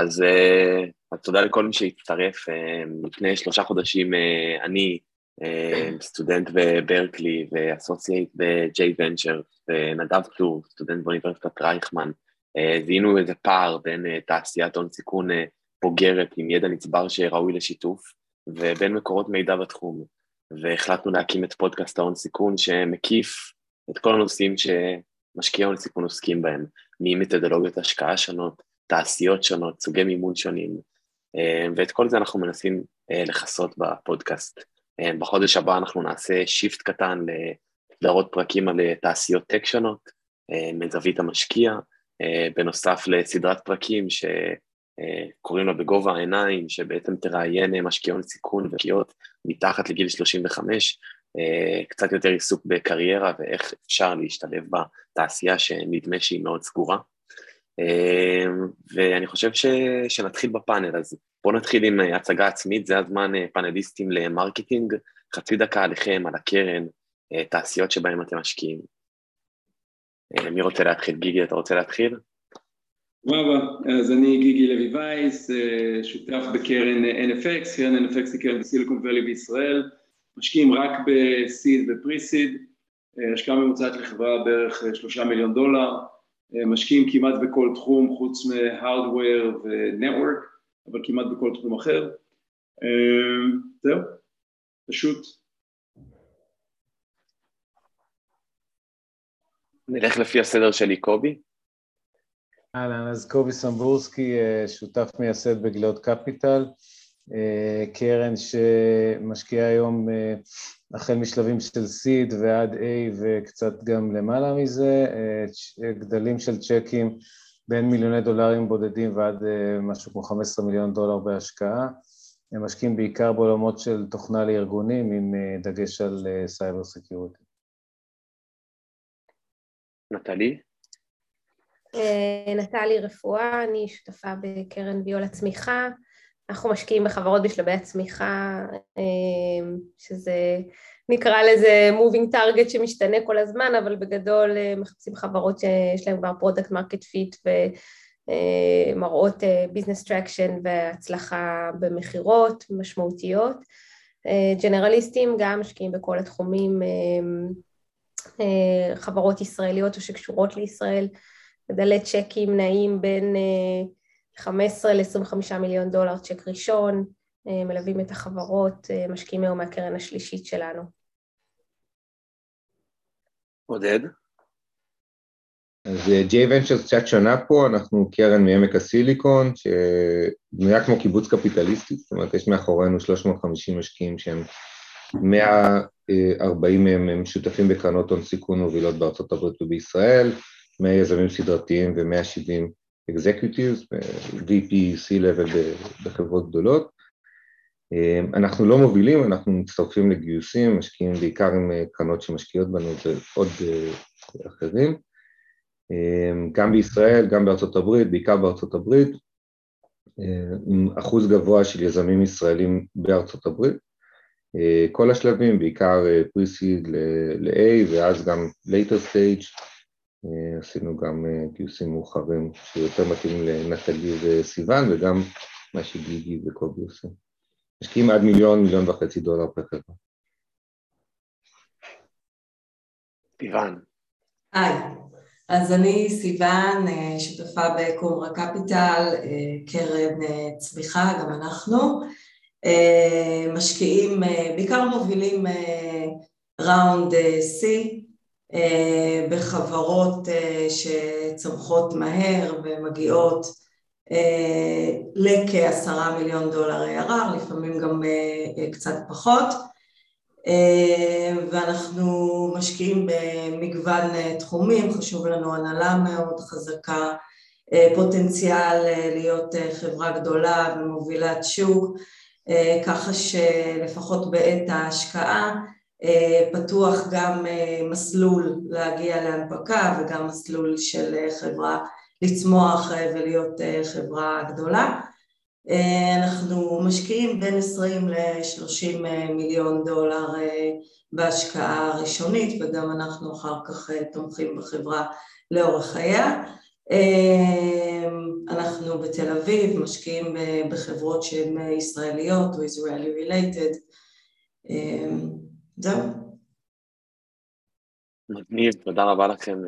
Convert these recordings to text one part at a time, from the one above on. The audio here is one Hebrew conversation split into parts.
אז uh, תודה לכל מי שהצטרף. Uh, לפני שלושה חודשים uh, אני סטודנט בברקלי ו associate ב-J Venture, ונדב פלור, סטודנט באוניברסיטת רייכמן, זיהינו איזה פער בין תעשיית הון סיכון בוגרת עם ידע נצבר שראוי לשיתוף, ובין מקורות מידע בתחום. והחלטנו להקים את פודקאסט ההון סיכון שמקיף את כל הנושאים שמשקיעי הון סיכון עוסקים בהם, ממתודולוגיות השקעה שונות, תעשיות שונות, סוגי מימון שונים, אה, ואת כל זה אנחנו מנסים אה, לכסות בפודקאסט. אה, בחודש הבא אנחנו נעשה shift קטן לסדרות פרקים על תעשיות tech שונות, מזווית המשקיע, בנוסף לסדרת פרקים שקוראים לה בגובה העיניים, שבעצם תראיין משקיעי הון סיכון ומשקיעות מתחת לגיל 35, קצת יותר עיסוק בקריירה ואיך אפשר להשתלב בתעשייה שנדמה שהיא מאוד סגורה. אמ, ואני חושב ש... שנתחיל בפאנל, אז בואו נתחיל עם אה, הצגה עצמית, זה הזמן אה, פאנליסטים ל marketing, חצי דקה עליכם, על הקרן, אה, תעשיות שבהן אתם משקיעים. מי רוצה להתחיל? גיגי, אתה רוצה להתחיל? וואבה, אז אני גיגי לוי וייס, שותף בקרן NFX, קרן NFX היא קרן בסיליקון ואלי בישראל, משקיעים רק ב seed ו pre-seed, השקעה ממוצעת לחברה בערך שלושה מיליון דולר, משקיעים כמעט בכל תחום חוץ מהארדוור ונטוורק, אבל כמעט בכל תחום אחר. אה, זהו, פשוט. נלך לפי הסדר שלי, קובי. אהלן, אז קובי סמבורסקי, אה, שותף מייסד בגלילות קפיטל, קרן שמשקיעה היום החל משלבים של seed ועד A וקצת גם למעלה מזה, אה, גדלים של צ'קים בין מיליוני דולרים בודדים ועד אה, משהו כמו 15 מיליון דולר בהשקעה. הם משקיעים בעיקר בעולמות של תוכנה לארגונים עם אה, דגש על cyber security. נטלי? נטלי רפואה, אני שותפה בקרן ויולה צמיחה. אנחנו משקיעים בחברות בשלבי הצמיחה, אמ, שזה נקרא לזה moving target שמשתנה כל הזמן, אבל בגדול אה, מחפשים חברות שיש להן כבר product market fit ומראות business traction והצלחה במכירות משמעותיות. ג'נרליסטים גם משקיעים בכל התחומים, אה, חברות ישראליות או שקשורות לישראל, גדלי צ'קים נעים בין 15 ל-25 מיליון דולר צ'ק ראשון, אה, מלווים את החברות, אה, משקיעים היום מהקרן השלישית שלנו. עודד? אז ג'יי אה, ונצ'רס קצת שונה פה, אנחנו קרן מעמק הסיליקון, שבנויה כמו קיבוץ קפיטליסטי, זאת אומרת יש מאחורינו 350 משקיעים שהם 140 מהם הם שותפים בקרנות הון סיכון מובילות בארצות הברית ובישראל, 100 יזמים סדרתיים ו-170 executives, VP, C-Level בחברות גדולות. אמ, אנחנו לא מובילים, אנחנו מצטרפים לגיוסים, משקיעים בעיקר עם אה, קרנות שמשקיעות בנו ועוד אה, אחרים. גם בישראל, גם בארצות הברית, בעיקר בארצות הברית, אה, עם אחוז גבוה של יזמים ישראלים בארצות הברית. כל השלבים, בעיקר pre-seed ל-A ואז גם later stage, אה, עשינו גם אה, גיוסים מאוחרים שיותר מתאימים לנטלי וסיוון וגם מה שגיגי וקובי עושים. משקיעים עד מיליון, מיליון וחצי דולר פר חברה. סיוון. היי, אז אני סיוון, אה, שותפה בקומרה קפיטל, קרן צמיחה, גם אנחנו. משקיעים, בעיקר מובילים ראונד C, אה, בחברות אה, שצומחות מהר ומגיעות אה, לכעשרה מיליון דולר ARR, לפעמים גם קצת פחות, ואנחנו משקיעים במגוון תחומים, חשוב לנו הנהלה מאוד חזקה, פוטנציאל להיות חברה גדולה ומובילת שוק, ככה שלפחות בעת ההשקעה אה, פתוח גם אה, מסלול להגיע להנפקה וגם מסלול של אה, חברה לצמוח ולהיות חברה גדולה. אנחנו משקיעים בין 20 ל-30 מיליון דולר בהשקעה הראשונית וגם אנחנו אחר כך תומכים בחברה לאורך חייה. אנחנו בתל אביב משקיעים בחברות שהן ישראליות או Israeli related, זהו. מגניב, תודה רבה לכם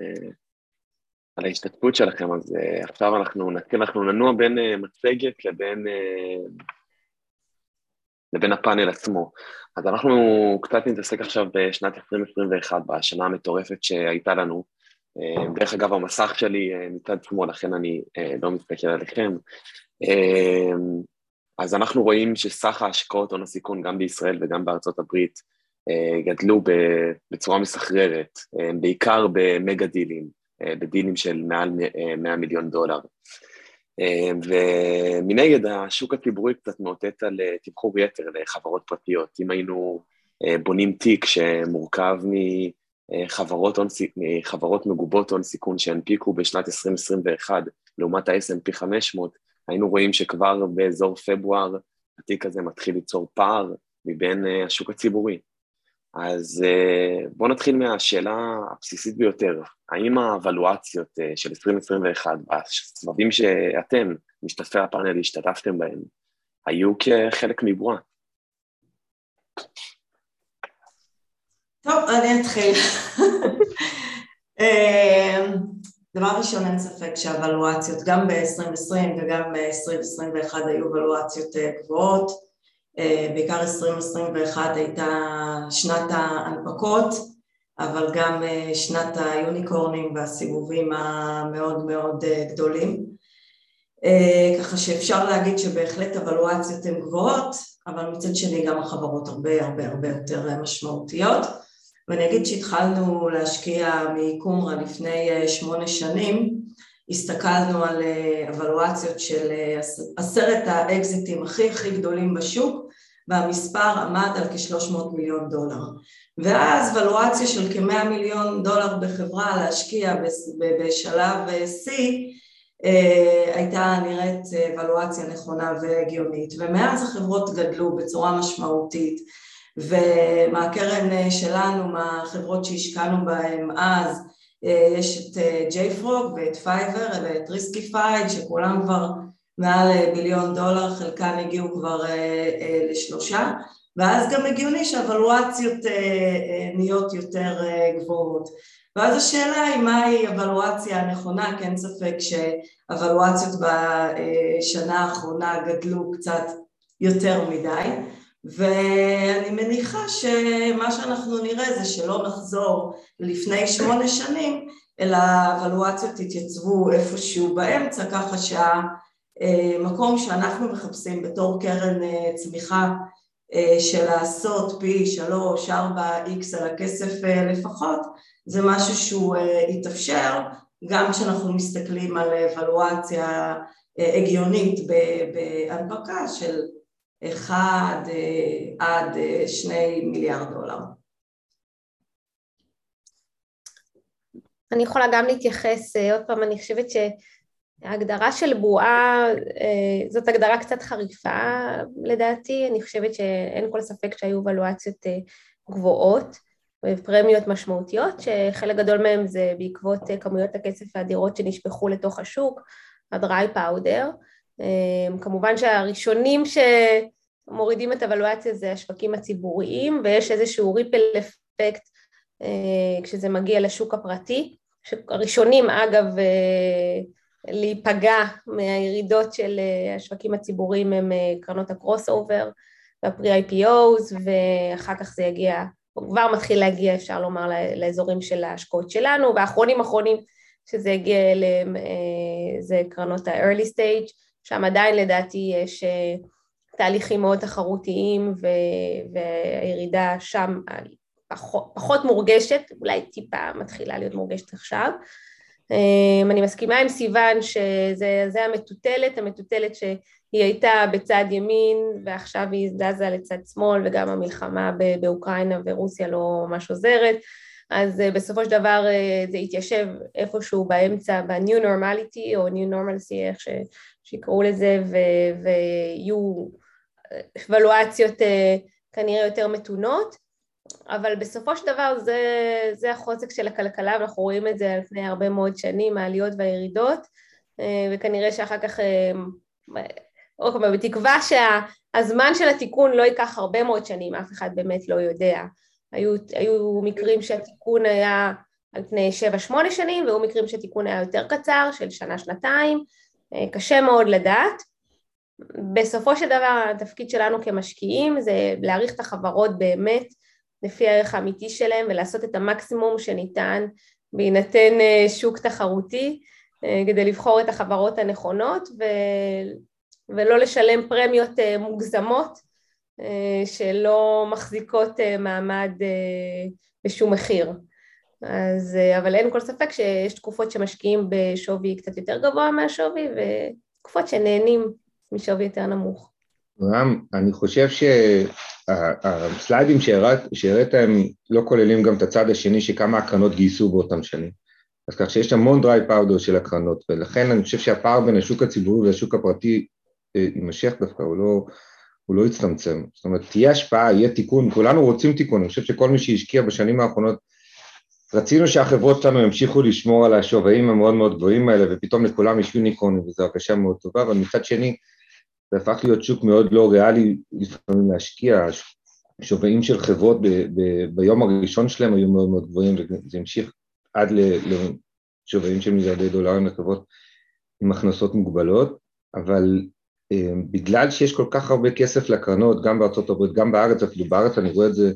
על ההשתתפות שלכם, אז עכשיו אנחנו נתחיל, אנחנו ננוע בין מצגת לבין לבין הפאנל עצמו. אז אנחנו קצת נתעסק עכשיו בשנת 2021, בשנה המטורפת שהייתה לנו. אה, דרך אגב, המסך שלי אה, מצד שמאל, לכן אני אה, לא מסתכל עליכם. אז אנחנו רואים שסך ההשקעות הון הסיכון, גם בישראל וגם בארצות הברית, גדלו בצורה מסחררת, בעיקר במגה דילים, בדילים של מעל 100 מיליון דולר. ומנגד השוק הציבורי קצת מאותת על אה, תמחור יתר לחברות פרטיות. אם היינו אה, בונים תיק שמורכב מחברות, מחברות מגובות הון סיכון שהנפיקו בשנת 2021 לעומת ה-S&P 500, היינו רואים שכבר באזור פברואר התיק הזה מתחיל ליצור פער מבין אה, השוק הציבורי. אז אה, בואו נתחיל מהשאלה הבסיסית ביותר, האם האבלואציות אה, של 2021 בסבבים שאתם, משתתפי הפאנל, השתתפתם בהם, היו כחלק מבועה? טוב, אני אתחיל. אה, דבר ראשון, אין ספק שהאבלואציות, גם ב-2020 וגם ב-2021 היו אבלואציות גבוהות. אה, בעיקר 2021 הייתה שנת ההנפקות, אבל גם אה, שנת היוניקורנים והסיבובים המאוד מאוד אה, גדולים. ככה שאפשר להגיד שבהחלט אבלואציות הן גבוהות, אבל מצד שני גם החברות הרבה הרבה הרבה יותר משמעותיות. ואני אגיד שהתחלנו להשקיע מקומרה לפני שמונה שנים, הסתכלנו על אבלואציות של עשרת האקזיטים הכי הכי גדולים בשוק והמספר עמד על כ-300 מיליון דולר. ואז ולואציה של כ-100 מיליון דולר בחברה להשקיע בשלב C אה, הייתה נראית אה, ולואציה נכונה והגיונית. ומאז החברות גדלו בצורה משמעותית, ומהקרן אה, שלנו, מהחברות שהשקענו בהן אז, יש את JFrog ואת Fiverr ואת Riskified שכולם כבר מעל אה, billion דולר, חלקן הגיעו כבר אה, אה, לשלושה, ואז גם הגיוני שהוולואציות נהיות יותר גבוהות. ואז השאלה היא מהי אבלואציה הנכונה, כי אין ספק שאבלואציות בשנה האחרונה גדלו קצת יותר מדי, ואני מניחה שמה שאנחנו נראה זה שלא נחזור לפני שמונה שנים, אלא אבלואציות יתייצבו איפשהו באמצע, ככה שה... אה, מקום שאנחנו מחפשים בתור קרן אה, צמיחה אה, של לעשות פי שלוש, ארבע, איקס על הכסף לפחות, זה משהו שהוא יתאפשר גם כשאנחנו מסתכלים על אבלואציה הגיונית בהנפקה של אחד עד שני מיליארד דולר. אני יכולה גם להתייחס, עוד פעם, אני חושבת ש... ההגדרה של בועה אה, זאת הגדרה קצת חריפה לדעתי, אני חושבת שאין כל ספק שהיו ולואציות אה, גבוהות ופרמיות משמעותיות, שחלק גדול מהם זה בעקבות אה, כמויות הכסף האדירות שנשפכו לתוך השוק, הדריי פאודר. כמובן שהראשונים שמורידים את הוולואציה זה השווקים הציבוריים ויש איזשהו ריפל אפקט כשזה מגיע לשוק הפרטי, הראשונים אגב להיפגע מהירידות של אה, השווקים הציבוריים הם אה, קרנות הקרוס אובר והפרי איי-פי-אוז ואחר כך זה יגיע, או כבר מתחיל להגיע אפשר לומר לאזורים של ההשקעות שלנו והאחרונים אחרונים שזה יגיע אליהם אה, זה קרנות ה-early stage שם עדיין לדעתי יש תהליכים מאוד תחרותיים והירידה שם פחות, פחות מורגשת, אולי טיפה מתחילה להיות מורגשת עכשיו. אמ, אני מסכימה עם סיוון שזה המטוטלת, המטוטלת שהיא הייתה בצד ימין ועכשיו היא זזה לצד שמאל וגם המלחמה באוקראינה ורוסיה לא ממש עוזרת. אז אה, בסופו של דבר אה, זה יתיישב איפשהו באמצע ב-new normality או new normalcy איך שיקראו לזה ויהיו אבלואציות אה, כנראה יותר מתונות. אבל בסופו של דבר זה, זה החוזק של הכלכלה, ואנחנו רואים את זה על פני הרבה מאוד שנים, העליות והירידות, וכנראה שאחר כך, עוד פעם, בתקווה שהזמן של התיקון לא ייקח הרבה מאוד שנים, אף אחד באמת לא יודע. היו, היו מקרים שהתיקון היה על פני שבע שמונה שנים, והיו מקרים שהתיקון היה יותר קצר, של שנה-שנתיים, קשה מאוד לדעת. בסופו של דבר התפקיד שלנו כמשקיעים זה להעריך את החברות באמת לפי הערך האמיתי שלהם ולעשות את המקסימום שניתן בהינתן אה, שוק תחרותי אה, כדי לבחור את החברות הנכונות ו... ולא לשלם פרמיות אה, מוגזמות שלא מחזיקות מעמד בשום מחיר. אז, אבל אין כל ספק שיש תקופות שמשקיעים בשווי קצת יותר גבוה מהשווי ותקופות שנהנים משווי יותר נמוך. רם, אני חושב שהסליידים שהראית הם לא כוללים גם את הצד השני שכמה הקרנות גייסו באותם שנים. אז כך שיש המון דריי פאודר של הקרנות, ולכן אני חושב שהפער בין השוק הציבורי והשוק הפרטי אה, יימשך דווקא, הוא לא, הוא לא יצטמצם. זאת אומרת, תהיה השפעה, יהיה תיקון, כולנו רוצים תיקון, אני חושב שכל מי שהשקיע בשנים האחרונות, רצינו שהחברות שלנו ימשיכו לשמור על השווים המאוד מאוד גבוהים האלה, ופתאום לכולם יש יוניקון, וזו הרגשה מאוד טובה, אבל מצד שני, זה הפך להיות שוק מאוד לא ריאלי לפעמים להשקיע, שווים של חברות ב, ב, ביום הראשון שלהם היו מאוד מאוד גבוהים וזה המשיך עד לשווים של מיליארדי דולרים לחברות עם הכנסות מוגבלות, אבל אה, בגלל שיש כל כך הרבה כסף לקרנות, גם בארצות הברית, גם בארץ, אפילו בארץ אני רואה את זה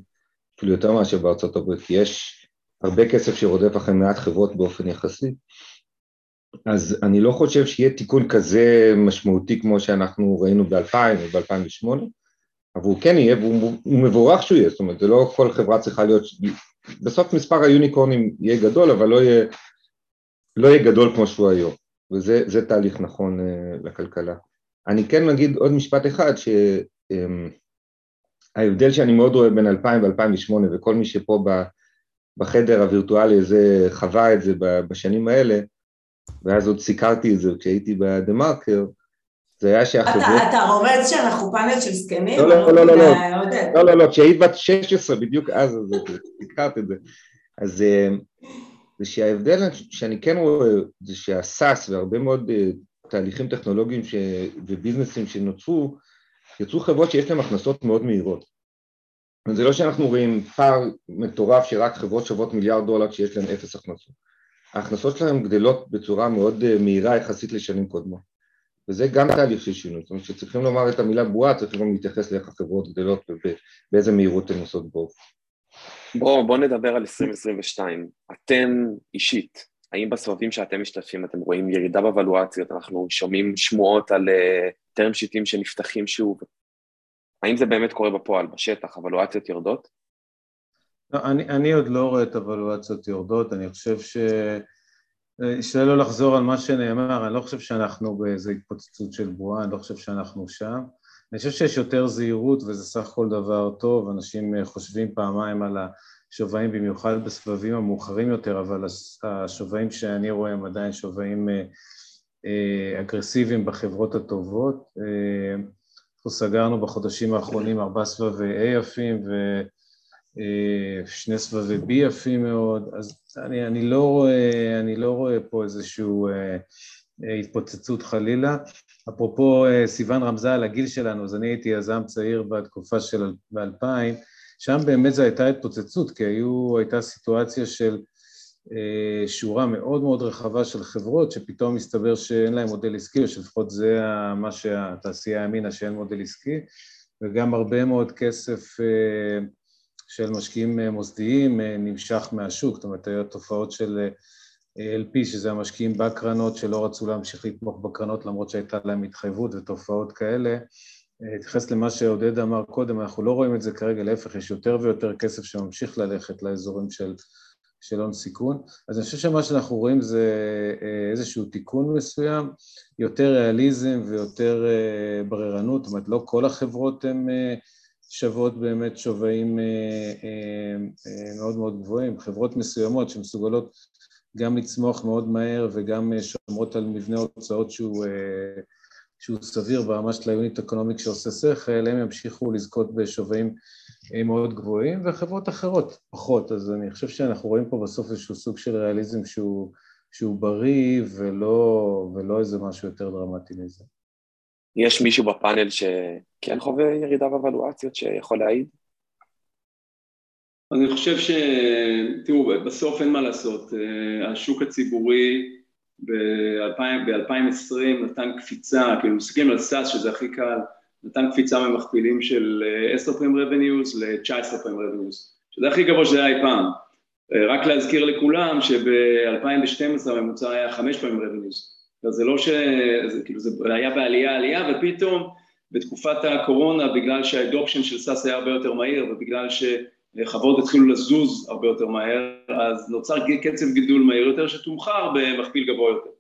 אפילו יותר מאשר בארצות הברית, כי יש הרבה כסף שרודף אחרי מעט חברות באופן יחסי, אז אני לא חושב שיהיה תיקון כזה משמעותי כמו שאנחנו ראינו ב-2000 או ב-2008, אבל הוא כן יהיה, והוא מבורך שהוא יהיה, זאת אומרת, זה לא כל חברה צריכה להיות, בסוף מספר היוניקורנים יהיה גדול, אבל לא יהיה, לא יהיה גדול כמו שהוא היום, וזה תהליך נכון uh, לכלכלה. אני כן אגיד עוד משפט אחד, שההבדל um, שאני מאוד רואה בין 2000 ו-2008, וכל מי שפה בחדר הווירטואלי הזה חווה את זה בשנים האלה, ואז עוד סיקרתי את זה כשהייתי בדה מרקר, זה היה שהחברות... אתה, אתה רומז שאנחנו פאנל של זקנים? לא, לא, לא, לא, לא, לא, לא, לא, כשהיית בת 16, בדיוק אז סיקרת את זה. אז אה, זה שההבדל שאני כן רואה, זה שהסאס והרבה מאוד אה, תהליכים טכנולוגיים ש... וביזנסים שנוצרו, יצרו חברות שיש להן הכנסות מאוד מהירות. זה לא שאנחנו רואים פער מטורף שרק חברות שוות מיליארד דולר כשיש להן אפס הכנסות. ההכנסות שלהם גדלות בצורה מאוד אה, מהירה יחסית לשנים קודמות. וזה גם תהליך של שינוי, זאת אומרת שצריכים לומר את המילה בועה, צריכים גם להתייחס לאיך החברות גדלות ובאיזה מהירות הן עושות בו. בואו בוא נדבר על 2022. אתם אישית, האם בסבבים שאתם משתתפים אתם רואים ירידה בוולואציות, אנחנו שומעים שמועות על טרם אה, שיטים שנפתחים שוב, האם זה באמת קורה בפועל, בשטח, הוולואציות יורדות? לא, אני, אני עוד לא רואה את הוולואציות יורדות, אני חושב ש... אשתדל לא לחזור על מה שנאמר, אני לא חושב שאנחנו באיזו התפוצצות של בועה, אני לא חושב שאנחנו שם. אני חושב שיש יותר זהירות וזה סך הכל דבר טוב, אנשים אה, חושבים פעמיים על השווים, במיוחד בסבבים המאוחרים יותר, אבל השווים שאני רואה הם עדיין שווים אה, אה, אגרסיביים בחברות הטובות. אנחנו סגרנו בחודשים האחרונים ארבעה סבבי A יפים ושני סבבי B יפים מאוד, אז אני, אני, לא, רואה, אני לא רואה פה איזושהי אה, התפוצצות חלילה. אפרופו אה, סיון רמזה על הגיל שלנו, אז אני הייתי יזם צעיר בתקופה של 2000, שם באמת זו הייתה התפוצצות, כי היו, הייתה סיטואציה של אה, שורה מאוד מאוד רחבה של חברות שפתאום מסתבר שאין להם מודל עסקי, או שלפחות זה מה שהתעשייה האמינה שאין מודל עסקי, וגם הרבה מאוד כסף אה, של משקיעים אה, מוסדיים נמשך מהשוק, זאת אומרת היו תופעות של LP שזה המשקיעים בקרנות שלא רצו להמשיך לתמוך בקרנות למרות שהייתה להם התחייבות ותופעות כאלה. אתייחס למה שעודד אמר קודם, אנחנו לא רואים את זה כרגע, להפך, יש יותר ויותר כסף שממשיך ללכת לאזורים של של הון סיכון. אז אני חושב שמה שאנחנו רואים זה אה, איזשהו תיקון מסוים, יותר ריאליזם ויותר אה, בררנות, זאת אומרת לא כל החברות הן אה, שוות באמת שווים מאוד מאוד גבוהים, חברות מסוימות שמסוגלות גם לצמוח מאוד מהר וגם שומרות על מבנה הוצאות שהוא, שהוא סביר ברמה של ה unit economic שעושה שכל, הם ימשיכו לזכות בשווים מאוד גבוהים, וחברות אחרות פחות, אז אני חושב שאנחנו רואים פה בסוף איזשהו סוג של ריאליזם שהוא, שהוא בריא ולא, ולא איזה משהו יותר דרמטי מזה. יש מישהו בפאנל שכן חווה ירידה באבלואציות שיכול להעיד? אני חושב ש... תראו, בסוף אין מה לעשות, אה, השוק הציבורי ב-2020 נתן קפיצה, כאילו מסתכלים על סאס שזה הכי קל, נתן קפיצה ממכפילים של 10 פעמים revenues ל-19 פעמים revenues, שזה הכי גבוה שזה היה אי פעם. אה, רק להזכיר לכולם שב-2012 הממוצע היה 5 פעמים revenues, זה לא ש... זה, כאילו זה היה בעלייה עלייה ופתאום בתקופת הקורונה בגלל שה adoption של SaaS היה הרבה יותר מהיר ובגלל שחברות התחילו לזוז הרבה יותר מהר אז נוצר קצב גידול מהיר יותר שתומחר במכפיל גבוה יותר.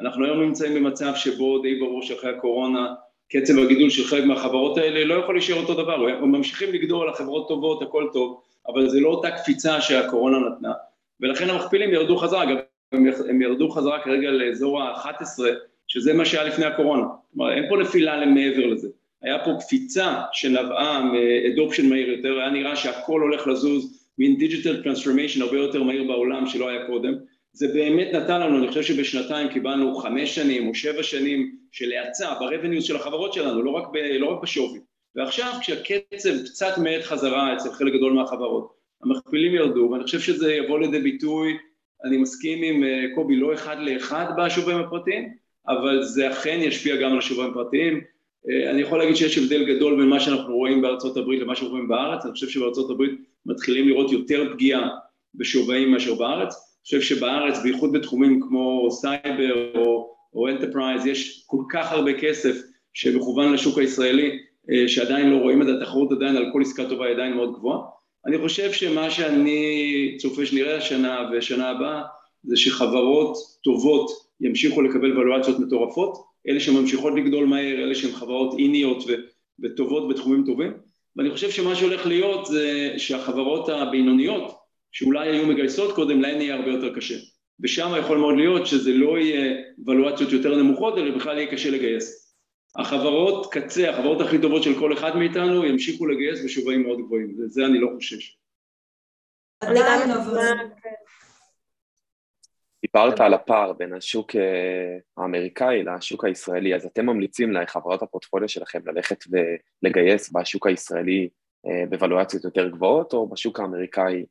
אנחנו היום נמצאים במצב שבו די ברור שאחרי הקורונה קצב הגידול של חלק מהחברות האלה לא יכול להישאר אותו דבר, הם ממשיכים לגדול, החברות טובות, הכל טוב, אבל זה לא אותה קפיצה שהקורונה נתנה, ולכן המכפילים ירדו חזרה, אגב הם ירדו חזרה כרגע לאזור ה-11, שזה מה שהיה לפני הקורונה, כלומר אין פה נפילה למעבר לזה, היה פה קפיצה שנבעה מ adoption מהיר יותר, היה נראה שהכל הולך לזוז, מין digital transformation הרבה יותר מהיר בעולם שלא היה קודם, זה באמת נתן לנו, אני חושב שבשנתיים קיבלנו חמש שנים או שבע שנים של האצה ברבניוס של החברות שלנו, לא רק, ב, לא רק בשווי. ועכשיו כשהקצב קצת מאט חזרה אצל חלק גדול מהחברות, המכפילים ירדו, ואני חושב שזה יבוא לידי ביטוי, אני מסכים עם אה, קובי, לא אחד לאחד בשוברים הפרטיים, אבל זה אכן ישפיע גם על השוברים הפרטיים. אה, אני יכול להגיד שיש הבדל גדול בין מה שאנחנו רואים בארצות הברית למה שאנחנו רואים בארץ, אני חושב שבארצות הברית מתחילים לראות יותר פגיעה בשווים מאשר בארץ, חושב שבארץ, בייחוד בתחומים כמו סייבר או, או enterprise, יש כל כך הרבה כסף שמכוון לשוק הישראלי, אה, שעדיין לא רואים את התחרות עדיין על כל עסקה טובה היא עדיין מאוד גבוהה. אני חושב שמה שאני צופה שנראה השנה ושנה הבאה זה שחברות טובות ימשיכו לקבל ולואציות מטורפות, אלה שממשיכות לגדול מהר, אלה שהן חברות עניות וטובות בתחומים טובים, ואני חושב שמה שהולך להיות זה שהחברות הבינוניות שאולי היו מגייסות קודם, להן יהיה הרבה יותר קשה. ושם יכול מאוד להיות שזה לא יהיה ולואציות יותר נמוכות, אלא בכלל יהיה קשה לגייס. החברות קצה, החברות הכי טובות של כל אחד מאיתנו, ימשיכו לגייס בשווים מאוד גבוהים, וזה אני לא חושש. אבל... דיברת על הפער בין השוק אה, האמריקאי לשוק הישראלי, אז אתם ממליצים לחברות הפורטפוליו שלכם ללכת ולגייס בשוק הישראלי אה, בוולואציות יותר גבוהות, או בשוק האמריקאי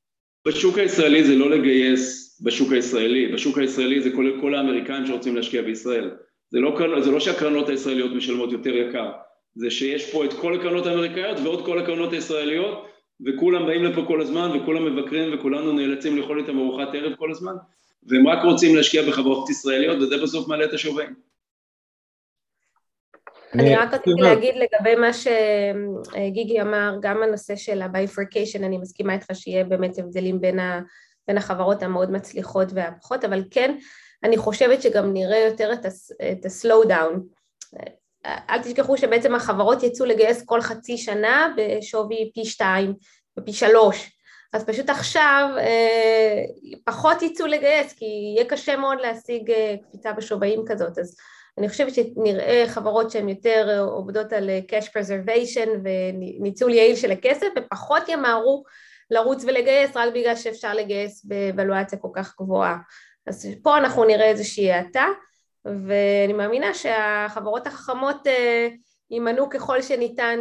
בשוק הישראלי זה לא לגייס בשוק הישראלי, בשוק הישראלי זה כל, כל האמריקאים שרוצים להשקיע בישראל. זה לא, זה לא שהקרנות הישראליות משלמות יותר יקר, זה שיש פה את כל הקרנות האמריקאיות ועוד כל הקרנות הישראליות וכולם באים לפה כל הזמן וכולם מבקרים וכולנו נאלצים לאכול איתם ארוחת ערב כל הזמן והם רק רוצים להשקיע בחברות ישראליות וזה בסוף מעלה את השווי. אני רק רציתי להגיד לגבי מה שגיגי אמר, גם הנושא של ה-bifurcation, אני מסכימה איתך שיהיה באמת הבדלים בין, ה, בין החברות המאוד מצליחות והפחות, אבל כן, אני חושבת שגם נראה יותר את ה-slow down. אל תשכחו שבעצם החברות יצאו לגייס כל חצי שנה בשווי פי שתיים ופי שלוש, אז פשוט עכשיו אה, פחות יצאו לגייס, כי יהיה קשה מאוד להשיג אה, קפיצה בשווים כזאת, אז אני חושבת שנראה חברות שהן יותר עובדות על cash preservation וניצול יעיל של הכסף ופחות ימהרו לרוץ ולגייס רק בגלל שאפשר לגייס בוולואציה כל כך גבוהה. אז פה אנחנו נראה איזושהי האטה ואני מאמינה שהחברות החכמות אה, יימנעו ככל שניתן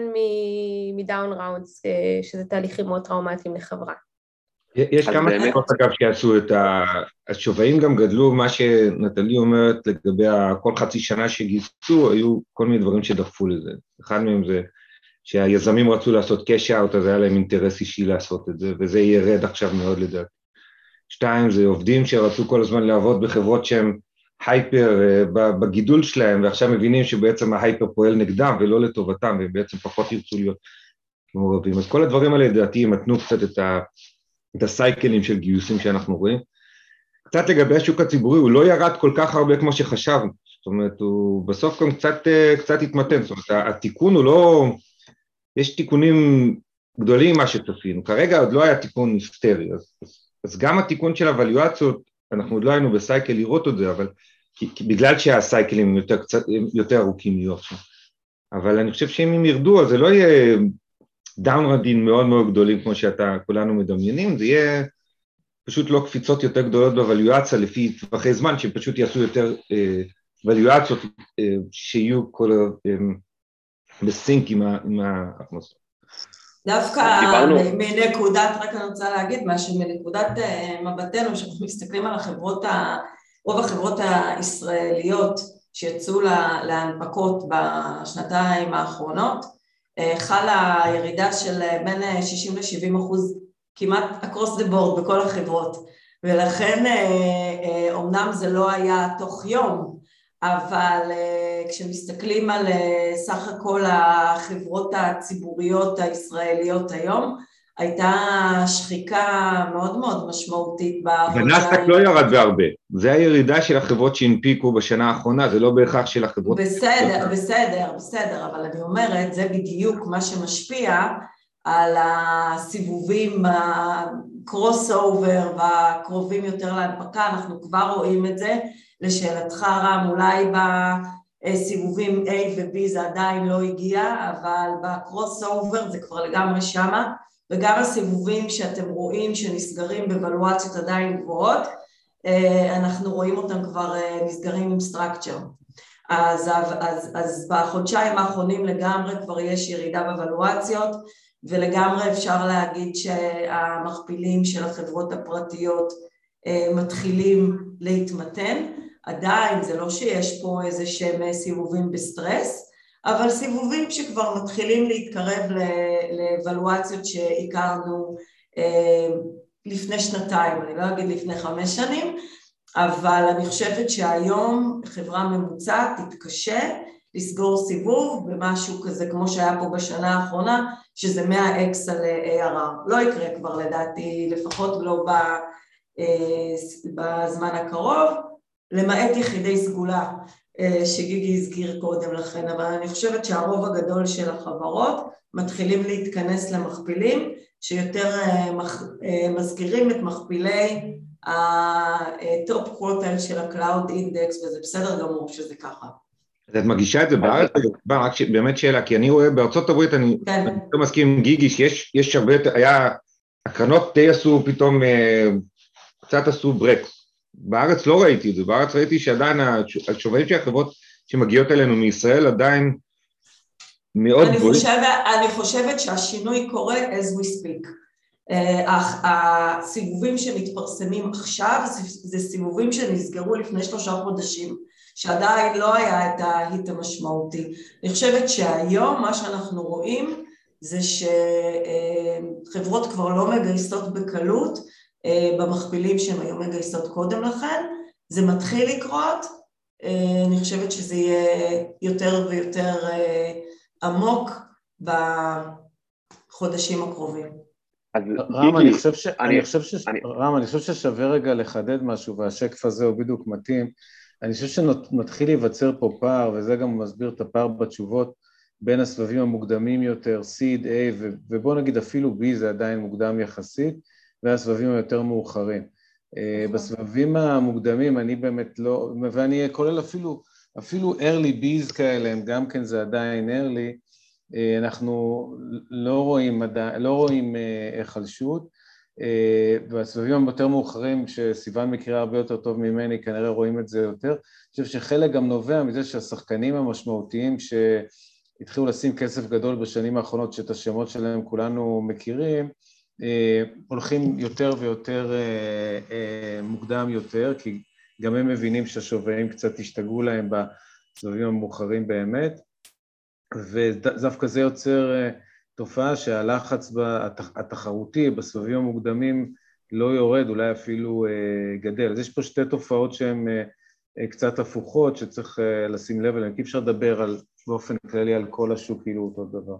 מדאון ראונדס, אה, שזה תהליכים מאוד טראומטיים לחברה. יש כמה סיבות אגב שיעשו את ה... השווים גם גדלו, מה שנטלי אומרת לגבי כל חצי שנה שגייסו, היו כל מיני דברים שדחפו לזה. אחד מהם זה שהיזמים רצו לעשות קאש אאוט, אז היה להם אינטרס אישי לעשות את זה, וזה ירד עכשיו מאוד לדעתי. שתיים, זה עובדים שרצו כל הזמן לעבוד בחברות שהם הייפר אה, בגידול שלהם, ועכשיו מבינים שבעצם ההייפר פועל נגדם ולא לטובתם, והם בעצם פחות ירצו להיות מעורבים. אז כל הדברים האלה לדעתי ימתנו קצת את ה... את הסייקלים של גיוסים שאנחנו רואים. קצת לגבי השוק הציבורי, הוא לא ירד כל כך הרבה כמו שחשבנו, זאת אומרת, הוא בסוף גם קצת, אה, קצת התמתן, זאת אומרת, התיקון הוא לא... יש תיקונים גדולים ממה שצפינו, כרגע עוד לא היה תיקון היסטרי, אז, אז גם התיקון של הווליואציות, אנחנו עוד לא היינו בסייקל לראות את זה, אבל כי, כי בגלל שהסייקלים יותר, קצת, יותר ארוכים יהיו עכשיו. אבל אני חושב שאם הם ירדו, אז זה לא יהיה דאונרדים מאוד מאוד גדולים כמו שאתה כולנו מדמיינים, זה יהיה פשוט לא קפיצות יותר גדולות בווליואציה לפי טווחי זמן, שפשוט יעשו יותר אה, ווליואציות אה, שיהיו כל אה, בסינק עם האטמוספירה. דווקא מנקודת, רק אני רוצה להגיד משהו, מנקודת אה, מבטנו, כשאנחנו מסתכלים על החברות, רוב החברות הישראליות שיצאו להנפקות בשנתיים האחרונות, חלה ירידה של אה, בין 60 ל-70 אחוז כמעט across the board בכל החברות. ולכן אומנם זה לא היה תוך יום אבל כשמסתכלים על סך הכל החברות הציבוריות הישראליות היום, הייתה שחיקה מאוד מאוד משמעותית בחודשיים. ונסדק לא ירד בהרבה, זה הירידה של החברות שהנפיקו בשנה האחרונה, זה לא בהכרח של החברות... בסדר, בסדר, בסדר, אבל אני אומרת, זה בדיוק מה שמשפיע על הסיבובים, ה cross over והקרובים יותר להנפקה, אנחנו כבר רואים את זה, לשאלתך רם, אולי בסיבובים A ו-B זה עדיין לא הגיע, אבל ב cross over זה כבר לגמרי שמה, וגם הסיבובים שאתם רואים שנסגרים בוולואציות עדיין גבוהות, אה, אנחנו רואים אותם כבר אה, נסגרים עם structure. אז, אז, אז בחודשיים האחרונים לגמרי כבר יש ירידה בוולואציות, ולגמרי אפשר להגיד שהמכפילים של החברות הפרטיות אה, מתחילים להתמתן. עדיין זה לא שיש פה איזה שהם סיבובים בסטרס, אבל סיבובים שכבר מתחילים להתקרב לאבלואציות שהכרנו אה, לפני שנתיים, אני לא אגיד לפני חמש שנים, אבל אני חושבת שהיום חברה ממוצעת תתקשה לסגור סיבוב במשהו כזה כמו שהיה פה בשנה האחרונה, שזה 100x על ARR. לא יקרה כבר לדעתי, לפחות לא אה, בזמן הקרוב, למעט יחידי סגולה אה, שגיגי הזכיר קודם לכן, אבל אני חושבת שהרוב הגדול של החברות מתחילים להתכנס למכפילים שיותר אה, אה, מזכירים את מכפילי ה top quartile של ה-Cloud Index וזה בסדר גמור שזה ככה. אז את מרגישה את זה בארץ? רק באמת שאלה, כי אני רואה בארצות הברית, אני כן. לא מסכים עם גיגי, שיש הרבה היה, הקרנות די עשו פתאום, קצת עשו ברקס, בארץ לא ראיתי את זה, בארץ ראיתי שעדיין השווים של החברות שמגיעות אלינו מישראל עדיין מאוד גבוהים. חושבת, אני חושבת שהשינוי קורה as we speak. אך הסיבובים שמתפרסמים עכשיו זה סיבובים שנסגרו לפני שלושה חודשים, שעדיין לא היה את ההיט המשמעותי. אני חושבת שהיום מה שאנחנו רואים זה שחברות כבר לא מגייסות בקלות אה, במכפילים שהן היו מגייסות קודם לכן, זה מתחיל לקרות, אה, אני חושבת שזה יהיה יותר ויותר אה, עמוק בחודשים הקרובים. רם, אני חושב, ש... אני... חושב ש... אני... רם, אני חושב ששווה רגע לחדד משהו, והשקף הזה הוא בדיוק מתאים. אני חושב שמתחיל להיווצר פה פער, וזה גם מסביר את הפער בתשובות בין הסבבים המוקדמים יותר, seed, A, ובוא נגיד אפילו B זה עדיין מוקדם יחסית, והסבבים היותר מאוחרים. אה, נכון. בסבבים המוקדמים אני באמת לא, ואני כולל אפילו, אפילו early bees כאלה, הם גם כן זה עדיין early, אה, אנחנו לא רואים, לא רואים היחלשות, אה, והסבבים היותר מאוחרים, שסיוון מכירה הרבה יותר טוב ממני, כנראה רואים את זה יותר. אני חושב שחלק גם נובע מזה שהשחקנים המשמעותיים שהתחילו לשים כסף גדול בשנים האחרונות, שאת השמות שלהם כולנו מכירים, הולכים יותר ויותר אה, אה, מוקדם יותר, כי גם הם מבינים שהשווים קצת השתגעו להם בסבבים המאוחרים באמת, ודווקא זה יוצר תופעה שהלחץ התחרותי בסבבים המוקדמים לא יורד, אולי אפילו גדל. אז יש פה שתי תופעות שהן קצת הפוכות, שצריך לשים לב אליהן, כי אפשר לדבר על, באופן כללי על כל השוק כאילו אותו דבר.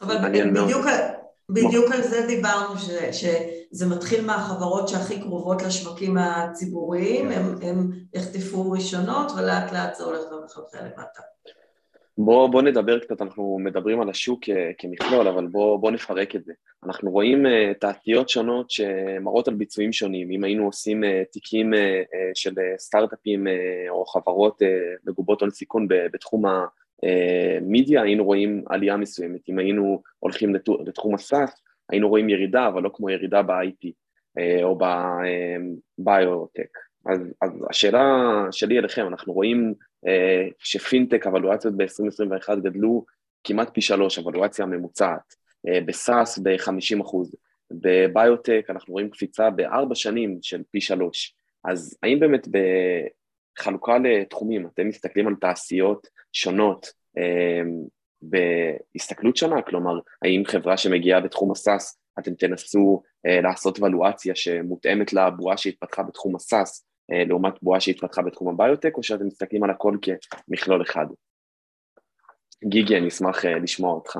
אבל בדיוק, בדיוק על זה דיברנו, ש, שזה מתחיל מהחברות שהכי קרובות לשווקים הציבוריים, הם, הם יחטפו ראשונות ולאט לאט זה הולך ומחלחל למטה. בואו בוא נדבר קצת, אנחנו מדברים על השוק כמכלול, אבל בואו בוא נפרק את זה. אנחנו רואים uh, תעשיות שונות שמראות על ביצועים שונים. אם היינו עושים uh, תיקים uh, של סטארט-אפים uh, או חברות uh, מגובות הון סיכון בתחום במידיה היינו רואים עלייה מסוימת, אם היינו הולכים לתחום הסאס, היינו רואים ירידה, אבל לא כמו ירידה ב-IP או בביוטק. אז, אז השאלה שלי אליכם, אנחנו רואים שפינטק, אבלואציות ב-2021 גדלו כמעט פי שלוש, אבלואציה ממוצעת, בסאס ב-50 אחוז, בביוטק אנחנו רואים קפיצה בארבע שנים של פי שלוש. אז האם באמת בחלוקה לתחומים, אתם מסתכלים על תעשיות שונות אה, בהסתכלות שונה? כלומר, האם חברה שמגיעה בתחום הסאס, אתם תנסו אה, לעשות ולואציה שמותאמת לבועה שהתפתחה בתחום הסאס, אה, לעומת בועה שהתפתחה בתחום הביוטק, או שאתם מסתכלים על הכל כמכלול אחד? גיגי, אני אשמח לשמוע אותך.